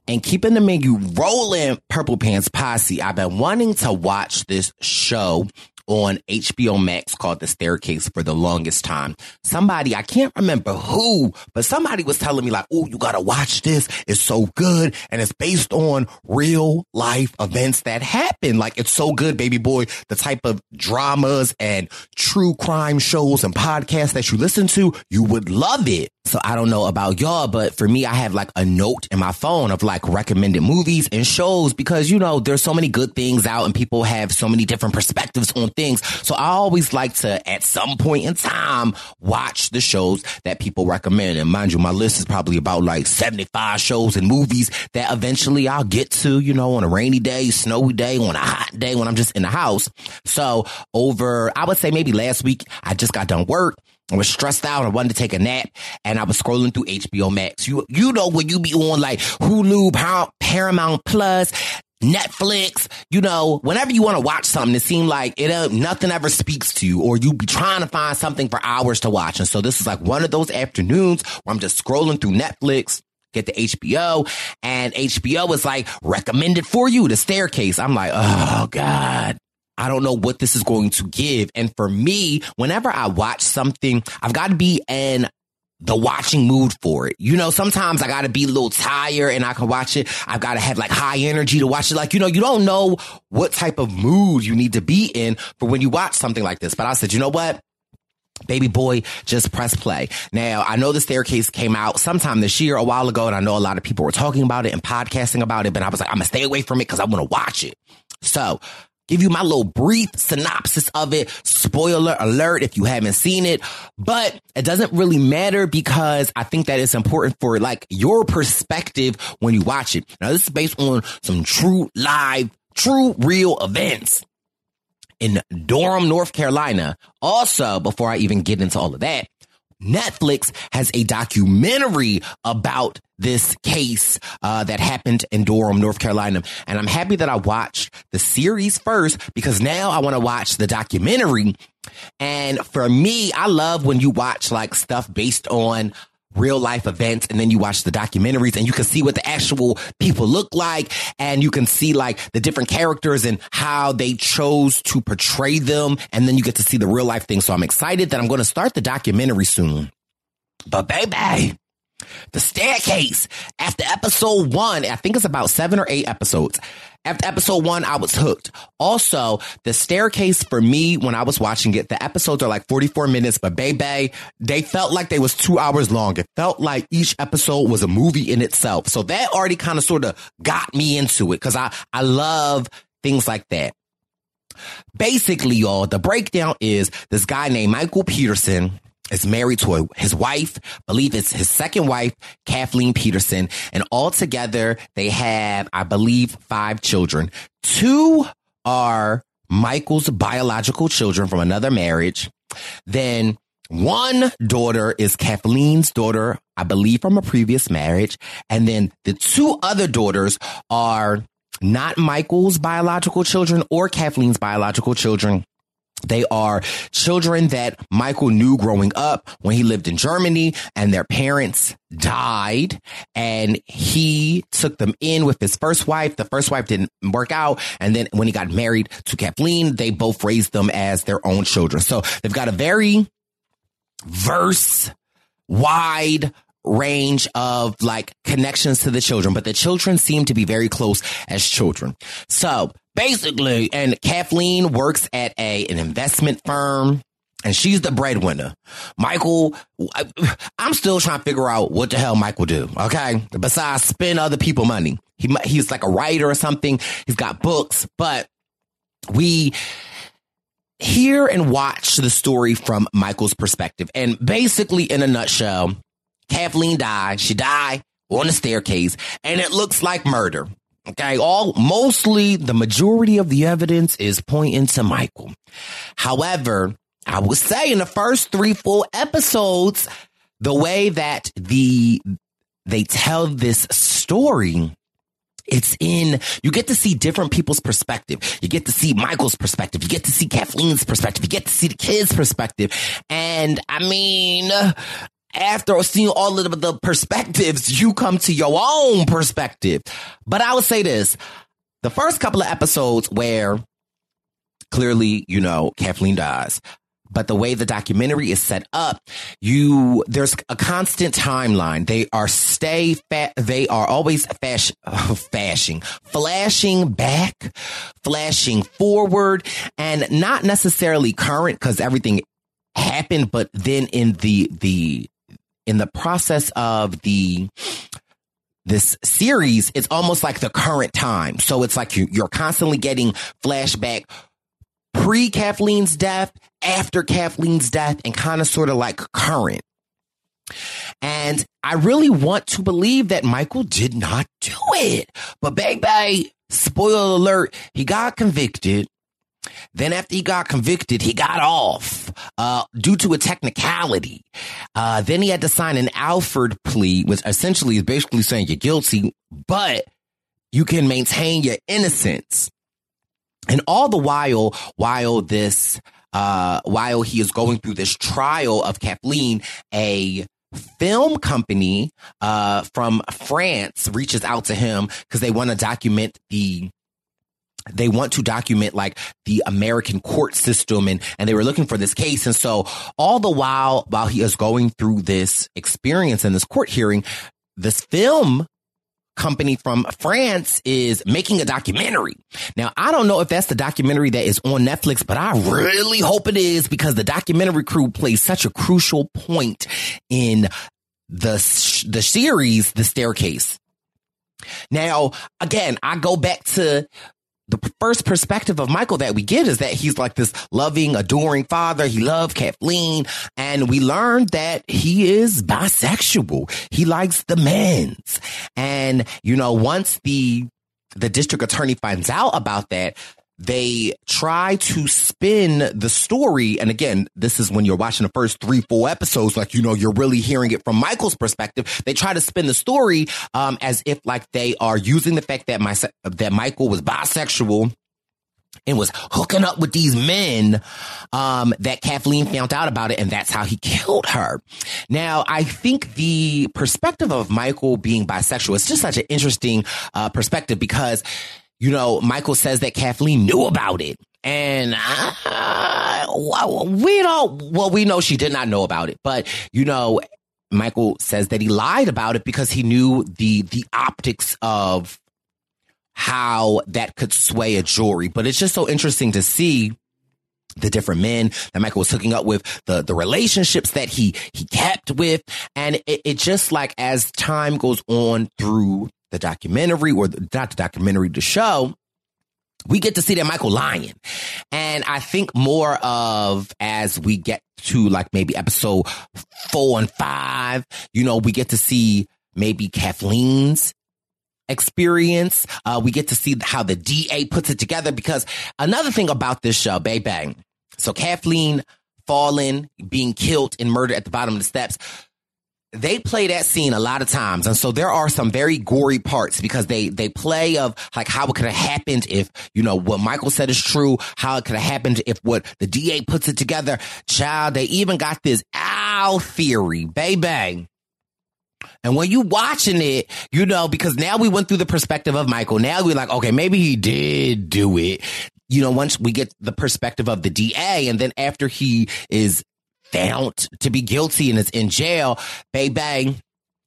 And keeping the menu rolling, Purple Pants Posse. I've been wanting to watch this show on HBO Max called The Staircase for the longest time. Somebody, I can't remember who, but somebody was telling me like, oh, you gotta watch this. It's so good. And it's based on real life events that happen. Like it's so good, baby boy. The type of dramas and true crime shows and podcasts that you listen to, you would love it. So I don't know about y'all, but for me, I have like a note in my phone of like recommended movies and shows because, you know, there's so many good things out and people have so many different perspectives on things. So I always like to, at some point in time, watch the shows that people recommend. And mind you, my list is probably about like 75 shows and movies that eventually I'll get to, you know, on a rainy day, snowy day, on a hot day when I'm just in the house. So over, I would say maybe last week, I just got done work. I was stressed out. I wanted to take a nap and I was scrolling through HBO Max. You, you know, when you be on like Hulu, Paramount Plus, Netflix, you know, whenever you want to watch something, it seems like it, uh, nothing ever speaks to you or you be trying to find something for hours to watch. And so this is like one of those afternoons where I'm just scrolling through Netflix, get the HBO and HBO is like recommended for you, the staircase. I'm like, oh God. I don't know what this is going to give. And for me, whenever I watch something, I've got to be in the watching mood for it. You know, sometimes I got to be a little tired and I can watch it. I've got to have like high energy to watch it. Like, you know, you don't know what type of mood you need to be in for when you watch something like this. But I said, you know what? Baby boy, just press play. Now, I know the staircase came out sometime this year, a while ago, and I know a lot of people were talking about it and podcasting about it, but I was like, I'm gonna stay away from it because I want to watch it. So give you my little brief synopsis of it. Spoiler alert if you haven't seen it, but it doesn't really matter because I think that it's important for like your perspective when you watch it. Now, this is based on some true live, true real events in Durham, North Carolina. Also, before I even get into all of that, Netflix has a documentary about this case uh, that happened in Durham, North Carolina. And I'm happy that I watched the series first because now I want to watch the documentary. And for me, I love when you watch like stuff based on real life events and then you watch the documentaries and you can see what the actual people look like and you can see like the different characters and how they chose to portray them and then you get to see the real life thing. So i'm excited that i'm going to start the documentary soon. But baby the staircase after episode one i think it's about seven or eight episodes after episode one, I was hooked. Also, the staircase for me, when I was watching it, the episodes are like 44 minutes, but baby, they felt like they was two hours long. It felt like each episode was a movie in itself. So that already kind of sort of got me into it because I, I love things like that. Basically, y'all, the breakdown is this guy named Michael Peterson is married to a, his wife, believe it's his second wife, Kathleen Peterson, and altogether they have, I believe, five children. Two are Michael's biological children from another marriage. Then one daughter is Kathleen's daughter, I believe, from a previous marriage. And then the two other daughters are not Michael's biological children or Kathleen's biological children. They are children that Michael knew growing up when he lived in Germany and their parents died and he took them in with his first wife. The first wife didn't work out. And then when he got married to Kathleen, they both raised them as their own children. So they've got a very verse wide range of like connections to the children, but the children seem to be very close as children. So basically, and Kathleen works at a an investment firm. And she's the breadwinner. Michael, I, I'm still trying to figure out what the hell Michael do. Okay. Besides spend other people money. He, he's like a writer or something. He's got books, but we, hear and watch the story from Michael's perspective. And basically, in a nutshell, Kathleen died. She died on the staircase, and it looks like murder. Okay, all mostly the majority of the evidence is pointing to Michael. However, I would say in the first three, full episodes, the way that the they tell this story, it's in, you get to see different people's perspective. You get to see Michael's perspective. You get to see Kathleen's perspective. You get to see the kids' perspective. And I mean, after seeing all of the perspectives, you come to your own perspective. But I would say this the first couple of episodes where clearly, you know, Kathleen dies. But the way the documentary is set up, you there's a constant timeline. They are stay fa- they are always fash- flashing, flashing back, flashing forward, and not necessarily current because everything happened. But then in the the in the process of the this series, it's almost like the current time. So it's like you, you're constantly getting flashback pre Kathleen's death, after Kathleen's death, and kind of sort of like current. And I really want to believe that Michael did not do it. But baby, spoiler alert, he got convicted. Then after he got convicted, he got off uh, due to a technicality. Uh, then he had to sign an Alford plea, which essentially is basically saying you're guilty, but you can maintain your innocence. And all the while, while this, uh, while he is going through this trial of Kathleen, a film company, uh, from France reaches out to him because they want to document the, they want to document like the American court system and, and they were looking for this case. And so all the while, while he is going through this experience and this court hearing, this film company from France is making a documentary. Now, I don't know if that's the documentary that is on Netflix, but I really hope it is because the documentary crew plays such a crucial point in the the series The Staircase. Now, again, I go back to the first perspective of Michael that we get is that he's like this loving, adoring father. He loved Kathleen. And we learned that he is bisexual. He likes the men's. And, you know, once the, the district attorney finds out about that, they try to spin the story. And again, this is when you're watching the first three, four episodes, like, you know, you're really hearing it from Michael's perspective. They try to spin the story, um, as if like they are using the fact that my, that Michael was bisexual and was hooking up with these men, um, that Kathleen found out about it. And that's how he killed her. Now, I think the perspective of Michael being bisexual is just such an interesting, uh, perspective because you know, Michael says that Kathleen knew about it. And uh, we don't, well, we know she did not know about it, but you know, Michael says that he lied about it because he knew the, the optics of how that could sway a jury. But it's just so interesting to see the different men that Michael was hooking up with, the, the relationships that he, he kept with. And it, it just like as time goes on through the documentary or the, not the documentary, the show, we get to see that Michael lying. And I think more of as we get to like maybe episode four and five, you know, we get to see maybe Kathleen's experience. Uh, we get to see how the DA puts it together because another thing about this show, Bay Bang. So Kathleen falling, being killed and murdered at the bottom of the steps they play that scene a lot of times. And so there are some very gory parts because they, they play of like how it could have happened if, you know, what Michael said is true, how it could have happened if what the DA puts it together. Child, they even got this owl theory, baby. And when you watching it, you know, because now we went through the perspective of Michael. Now we're like, okay, maybe he did do it. You know, once we get the perspective of the DA and then after he is found to be guilty and is in jail. Bang bang.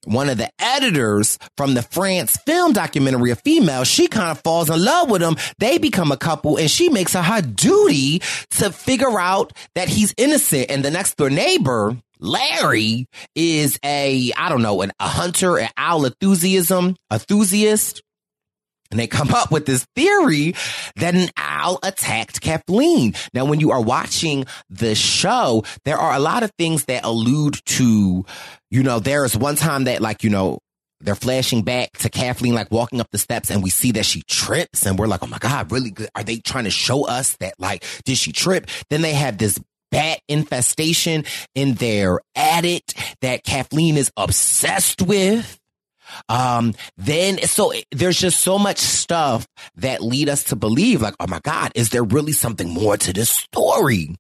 One of the editors from the France film documentary, a female, she kind of falls in love with him. They become a couple and she makes it her duty to figure out that he's innocent. And the next door neighbor, Larry, is a, I don't know, an, a hunter, an owl enthusiasm, enthusiast. And they come up with this theory that an owl attacked Kathleen. Now, when you are watching the show, there are a lot of things that allude to, you know, there is one time that like, you know, they're flashing back to Kathleen like walking up the steps and we see that she trips and we're like, oh my God, really good. Are they trying to show us that like, did she trip? Then they have this bat infestation in their attic that Kathleen is obsessed with. Um, then so there's just so much stuff that lead us to believe like, oh my God, is there really something more to this story?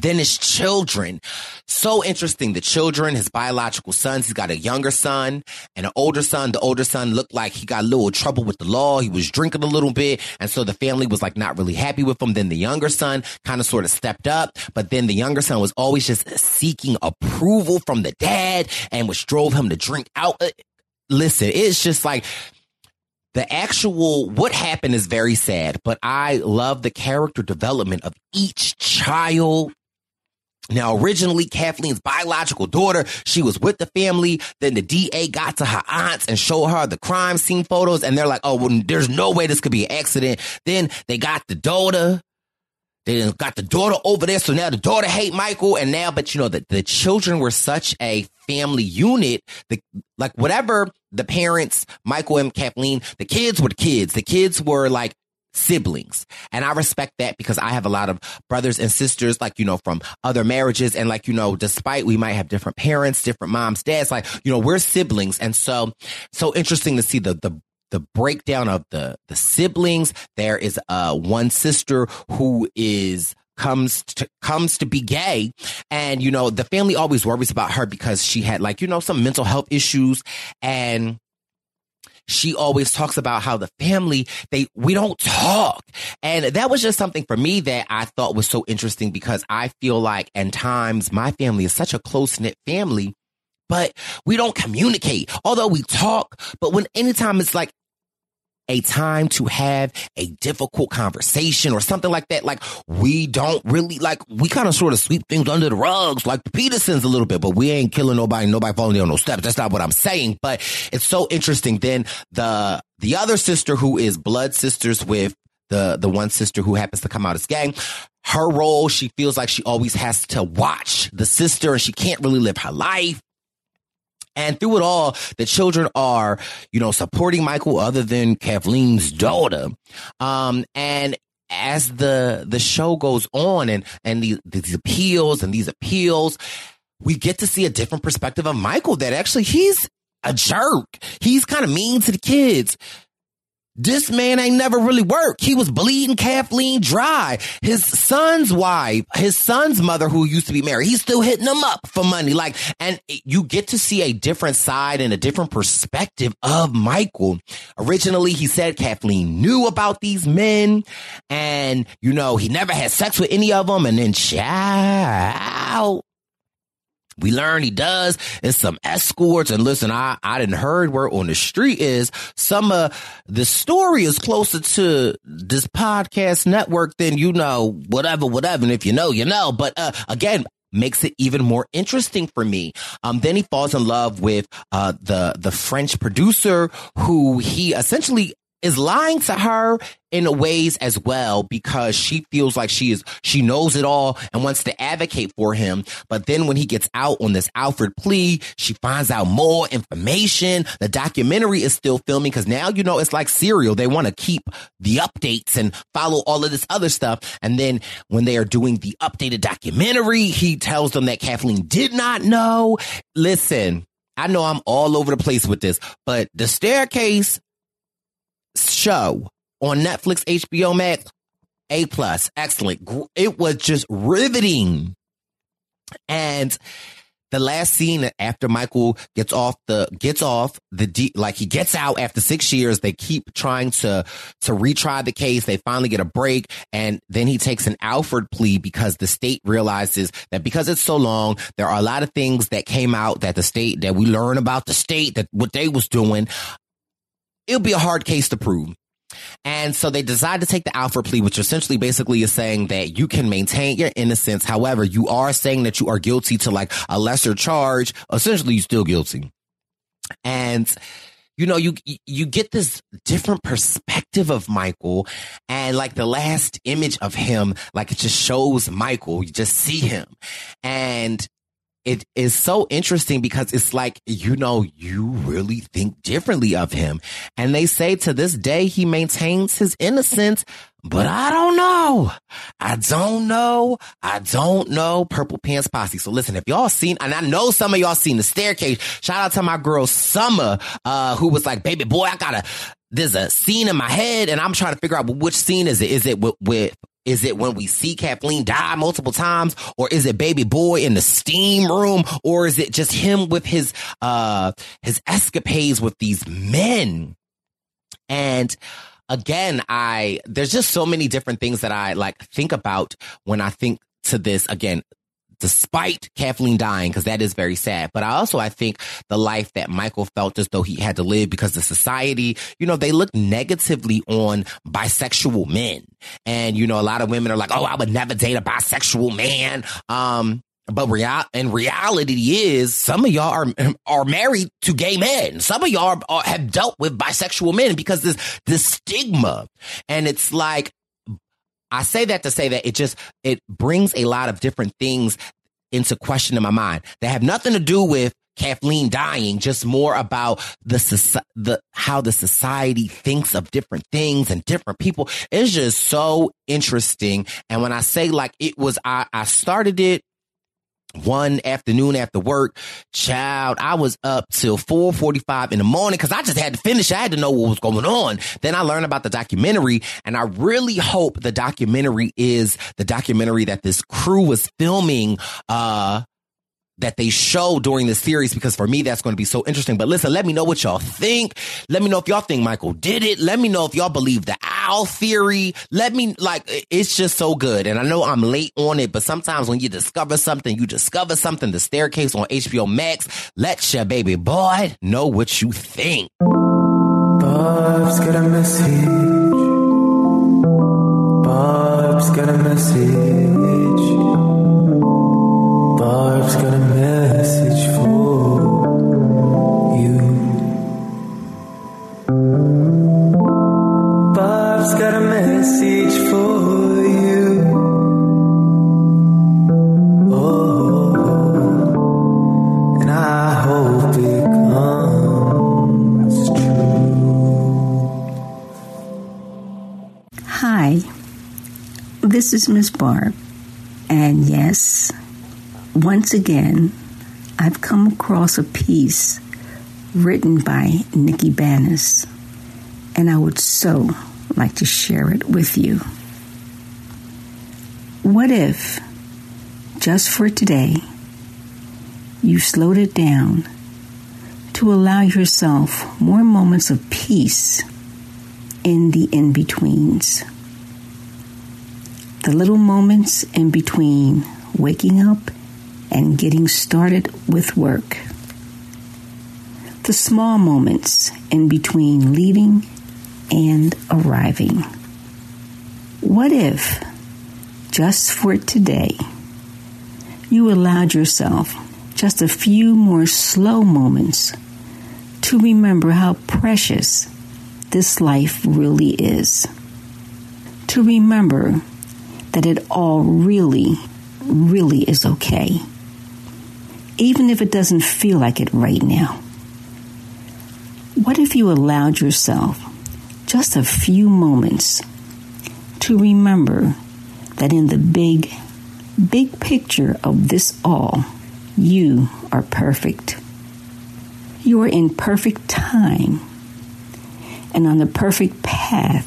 Then his children. So interesting. The children, his biological sons, he's got a younger son and an older son. The older son looked like he got a little trouble with the law. He was drinking a little bit. And so the family was like not really happy with him. Then the younger son kind of sort of stepped up. But then the younger son was always just seeking approval from the dad and which drove him to drink out. Listen, it's just like, the actual what happened is very sad, but I love the character development of each child now, originally, Kathleen's biological daughter, she was with the family. Then the DA got to her aunts and showed her the crime scene photos. And they're like, oh, well, there's no way this could be an accident. Then they got the daughter. They got the daughter over there. So now the daughter hate Michael. And now, but you know, the, the children were such a family unit. The, like whatever the parents, Michael and Kathleen, the kids were the kids. The kids were like siblings. And I respect that because I have a lot of brothers and sisters, like, you know, from other marriages. And like, you know, despite we might have different parents, different moms, dads, like, you know, we're siblings. And so, so interesting to see the, the, the breakdown of the, the siblings. There is, uh, one sister who is, comes to comes to be gay and you know the family always worries about her because she had like you know some mental health issues and she always talks about how the family, they, we don't talk. And that was just something for me that I thought was so interesting because I feel like in times my family is such a close knit family but we don't communicate. Although we talk, but when anytime it's like a time to have a difficult conversation or something like that. Like we don't really like we kind of sort of sweep things under the rugs, like the Petersons a little bit, but we ain't killing nobody, nobody falling down no steps. That's not what I'm saying. But it's so interesting. Then the the other sister who is blood sisters with the the one sister who happens to come out as gay. Her role, she feels like she always has to watch the sister and she can't really live her life. And through it all, the children are, you know, supporting Michael other than Kathleen's daughter. Um, and as the, the show goes on and, and these, these appeals and these appeals, we get to see a different perspective of Michael that actually he's a jerk. He's kind of mean to the kids. This man ain't never really worked. He was bleeding Kathleen dry. His son's wife, his son's mother, who used to be married, he's still hitting them up for money. Like, and you get to see a different side and a different perspective of Michael. Originally, he said Kathleen knew about these men and, you know, he never had sex with any of them. And then, child, we learn he does and some escorts. And listen, I, I didn't heard where on the street is some of the story is closer to this podcast network than, you know, whatever, whatever. And if you know, you know. But, uh, again, makes it even more interesting for me. Um, then he falls in love with, uh, the, the French producer who he essentially is lying to her in ways as well because she feels like she is she knows it all and wants to advocate for him. But then when he gets out on this Alford plea she finds out more information. The documentary is still filming because now you know it's like serial. They want to keep the updates and follow all of this other stuff. And then when they are doing the updated documentary he tells them that kathleen did not know. Listen I know I'm all over the place with this, but the staircase show on Netflix, HBO Max, A plus, excellent. It was just riveting. And the last scene after Michael gets off the gets off the de- like he gets out after six years. They keep trying to to retry the case. They finally get a break, and then he takes an Alford plea because the state realizes that because it's so long, there are a lot of things that came out that the state that we learn about the state that what they was doing it'll be a hard case to prove. And so they decide to take the Alford plea, which essentially basically is saying that you can maintain your innocence. However, you are saying that you are guilty to like a lesser charge. Essentially, you're still guilty. And you know, you you get this different perspective of Michael, and like the last image of him, like it just shows Michael. You just see him, and it is so interesting because it's like, you know, you really think differently of him. And they say to this day, he maintains his innocence, but I don't know. I don't know. I don't know. Purple Pants Posse. So listen, if y'all seen, and I know some of y'all seen the staircase, shout out to my girl Summer, uh, who was like, baby boy, I gotta, there's a scene in my head and I'm trying to figure out which scene is it? Is it with, with is it when we see Kathleen die multiple times? Or is it baby boy in the steam room? Or is it just him with his, uh, his escapades with these men? And again, I, there's just so many different things that I like think about when I think to this again, despite Kathleen dying, because that is very sad. But I also, I think the life that Michael felt as though he had to live because the society, you know, they look negatively on bisexual men. And, you know, a lot of women are like, oh, I would never date a bisexual man. Um, but real reality is some of y'all are are married to gay men. Some of y'all are, are, have dealt with bisexual men because this this stigma, and it's like I say that to say that it just it brings a lot of different things into question in my mind that have nothing to do with Kathleen dying, just more about the the how the society thinks of different things and different people. It's just so interesting. And when I say like it was, I I started it one afternoon after work, child, I was up till 4:45 in the morning because I just had to finish. I had to know what was going on. Then I learned about the documentary, and I really hope the documentary is the documentary that this crew was filming. Uh, that they show during the series because for me that's going to be so interesting. But listen, let me know what y'all think. Let me know if y'all think Michael did it. Let me know if y'all believe the owl theory. Let me like it's just so good. And I know I'm late on it, but sometimes when you discover something, you discover something. The staircase on HBO Max. Let your baby boy know what you think. Bob's got a message. Bob's got a message. Barb's got a message for you. Barb's got a message for you. Oh, and I hope it comes true. Hi, this is Miss Barb, and yes, once again, I've come across a piece written by Nikki Banas, and I would so like to share it with you. What if, just for today, you slowed it down to allow yourself more moments of peace in the in betweens? The little moments in between waking up and getting started with work. The small moments in between leaving and arriving. What if, just for today, you allowed yourself just a few more slow moments to remember how precious this life really is? To remember that it all really, really is okay even if it doesn't feel like it right now? What if you allowed yourself just a few moments to remember that in the big, big picture of this all, you are perfect? You are in perfect time and on the perfect path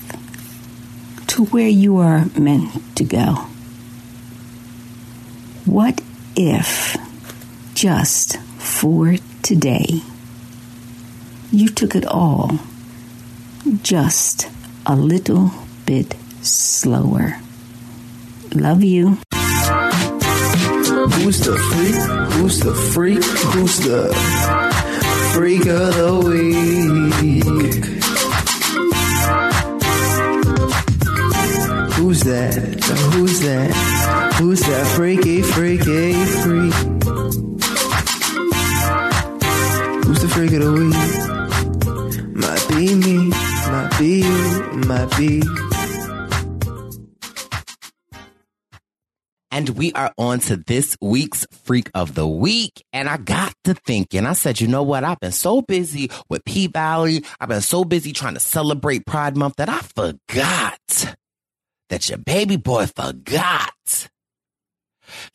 to where you are meant to go. What if? Just for today. You took it all just a little bit slower. Love you. Who's the freak? Who's the freak? Who's the freak of the week? Who's that? Who's that? Who's that freaky, freaky, freak? The freak of the week? Might be me, might be you, might be. And we are on to this week's Freak of the Week. And I got to thinking, I said, you know what? I've been so busy with P Valley. I've been so busy trying to celebrate Pride Month that I forgot that your baby boy forgot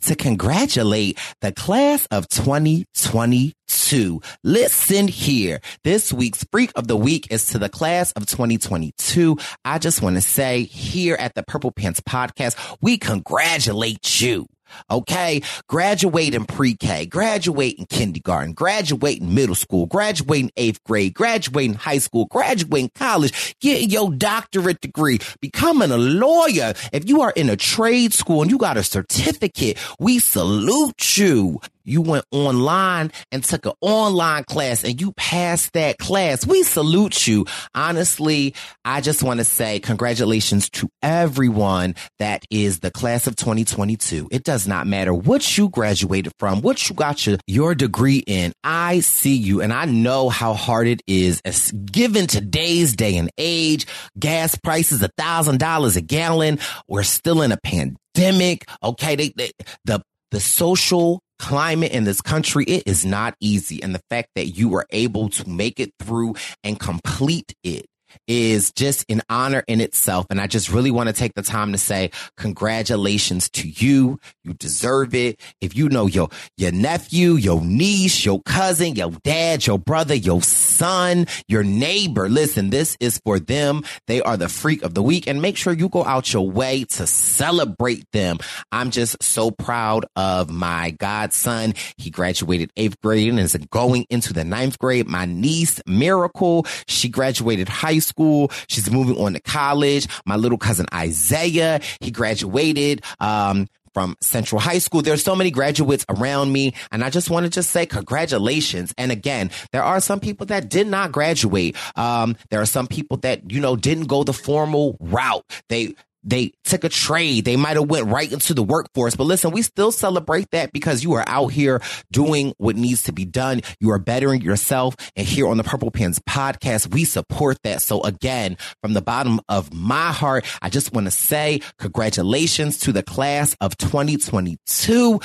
to congratulate the class of 2022. Listen here. This week's freak of the week is to the class of 2022. I just want to say here at the Purple Pants podcast, we congratulate you. Okay. Graduating pre-K, graduating kindergarten, graduating middle school, graduating eighth grade, graduating high school, graduating college, getting your doctorate degree, becoming a lawyer. If you are in a trade school and you got a certificate, we salute you you went online and took an online class and you passed that class. We salute you. Honestly, I just want to say congratulations to everyone that is the class of 2022. It does not matter what you graduated from, what you got your, your degree in. I see you and I know how hard it is as given today's day and age, gas prices a thousand dollars a gallon. We're still in a pandemic. Okay. They, they, the, the social climate in this country, it is not easy. And the fact that you were able to make it through and complete it is just an honor in itself. And I just really want to take the time to say congratulations to you. You deserve it. If you know your, your nephew, your niece, your cousin, your dad, your brother, your son, your neighbor, listen, this is for them. They are the freak of the week and make sure you go out your way to celebrate them. I'm just so proud of my godson. He graduated eighth grade and is going into the ninth grade. My niece, Miracle, she graduated high school. She's moving on to college. My little cousin Isaiah, he graduated. Um, from Central High School. There's so many graduates around me. And I just want to just say congratulations. And again, there are some people that did not graduate. Um, there are some people that, you know, didn't go the formal route. They, they took a trade. They might have went right into the workforce. But listen, we still celebrate that because you are out here doing what needs to be done. You are bettering yourself. And here on the Purple Pants podcast, we support that. So again, from the bottom of my heart, I just want to say congratulations to the class of 2022.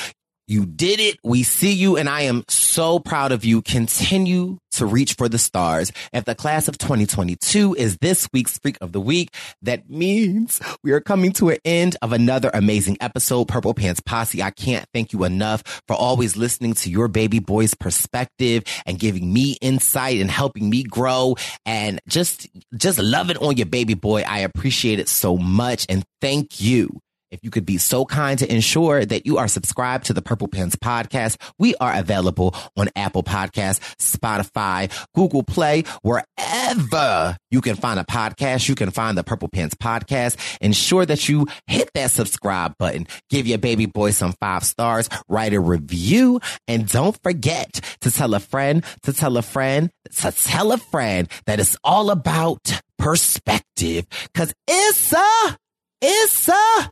You did it. We see you and I am so proud of you. Continue to reach for the stars. If the class of 2022 is this week's freak of the week, that means we are coming to an end of another amazing episode. Purple Pants Posse. I can't thank you enough for always listening to your baby boy's perspective and giving me insight and helping me grow and just, just love it on your baby boy. I appreciate it so much. And thank you. If you could be so kind to ensure that you are subscribed to the Purple Pants podcast, we are available on Apple Podcasts, Spotify, Google Play, wherever you can find a podcast. You can find the Purple Pants podcast. Ensure that you hit that subscribe button, give your baby boy some five stars, write a review, and don't forget to tell a friend, to tell a friend, to tell a friend that it's all about perspective. Cause it's a, it's a,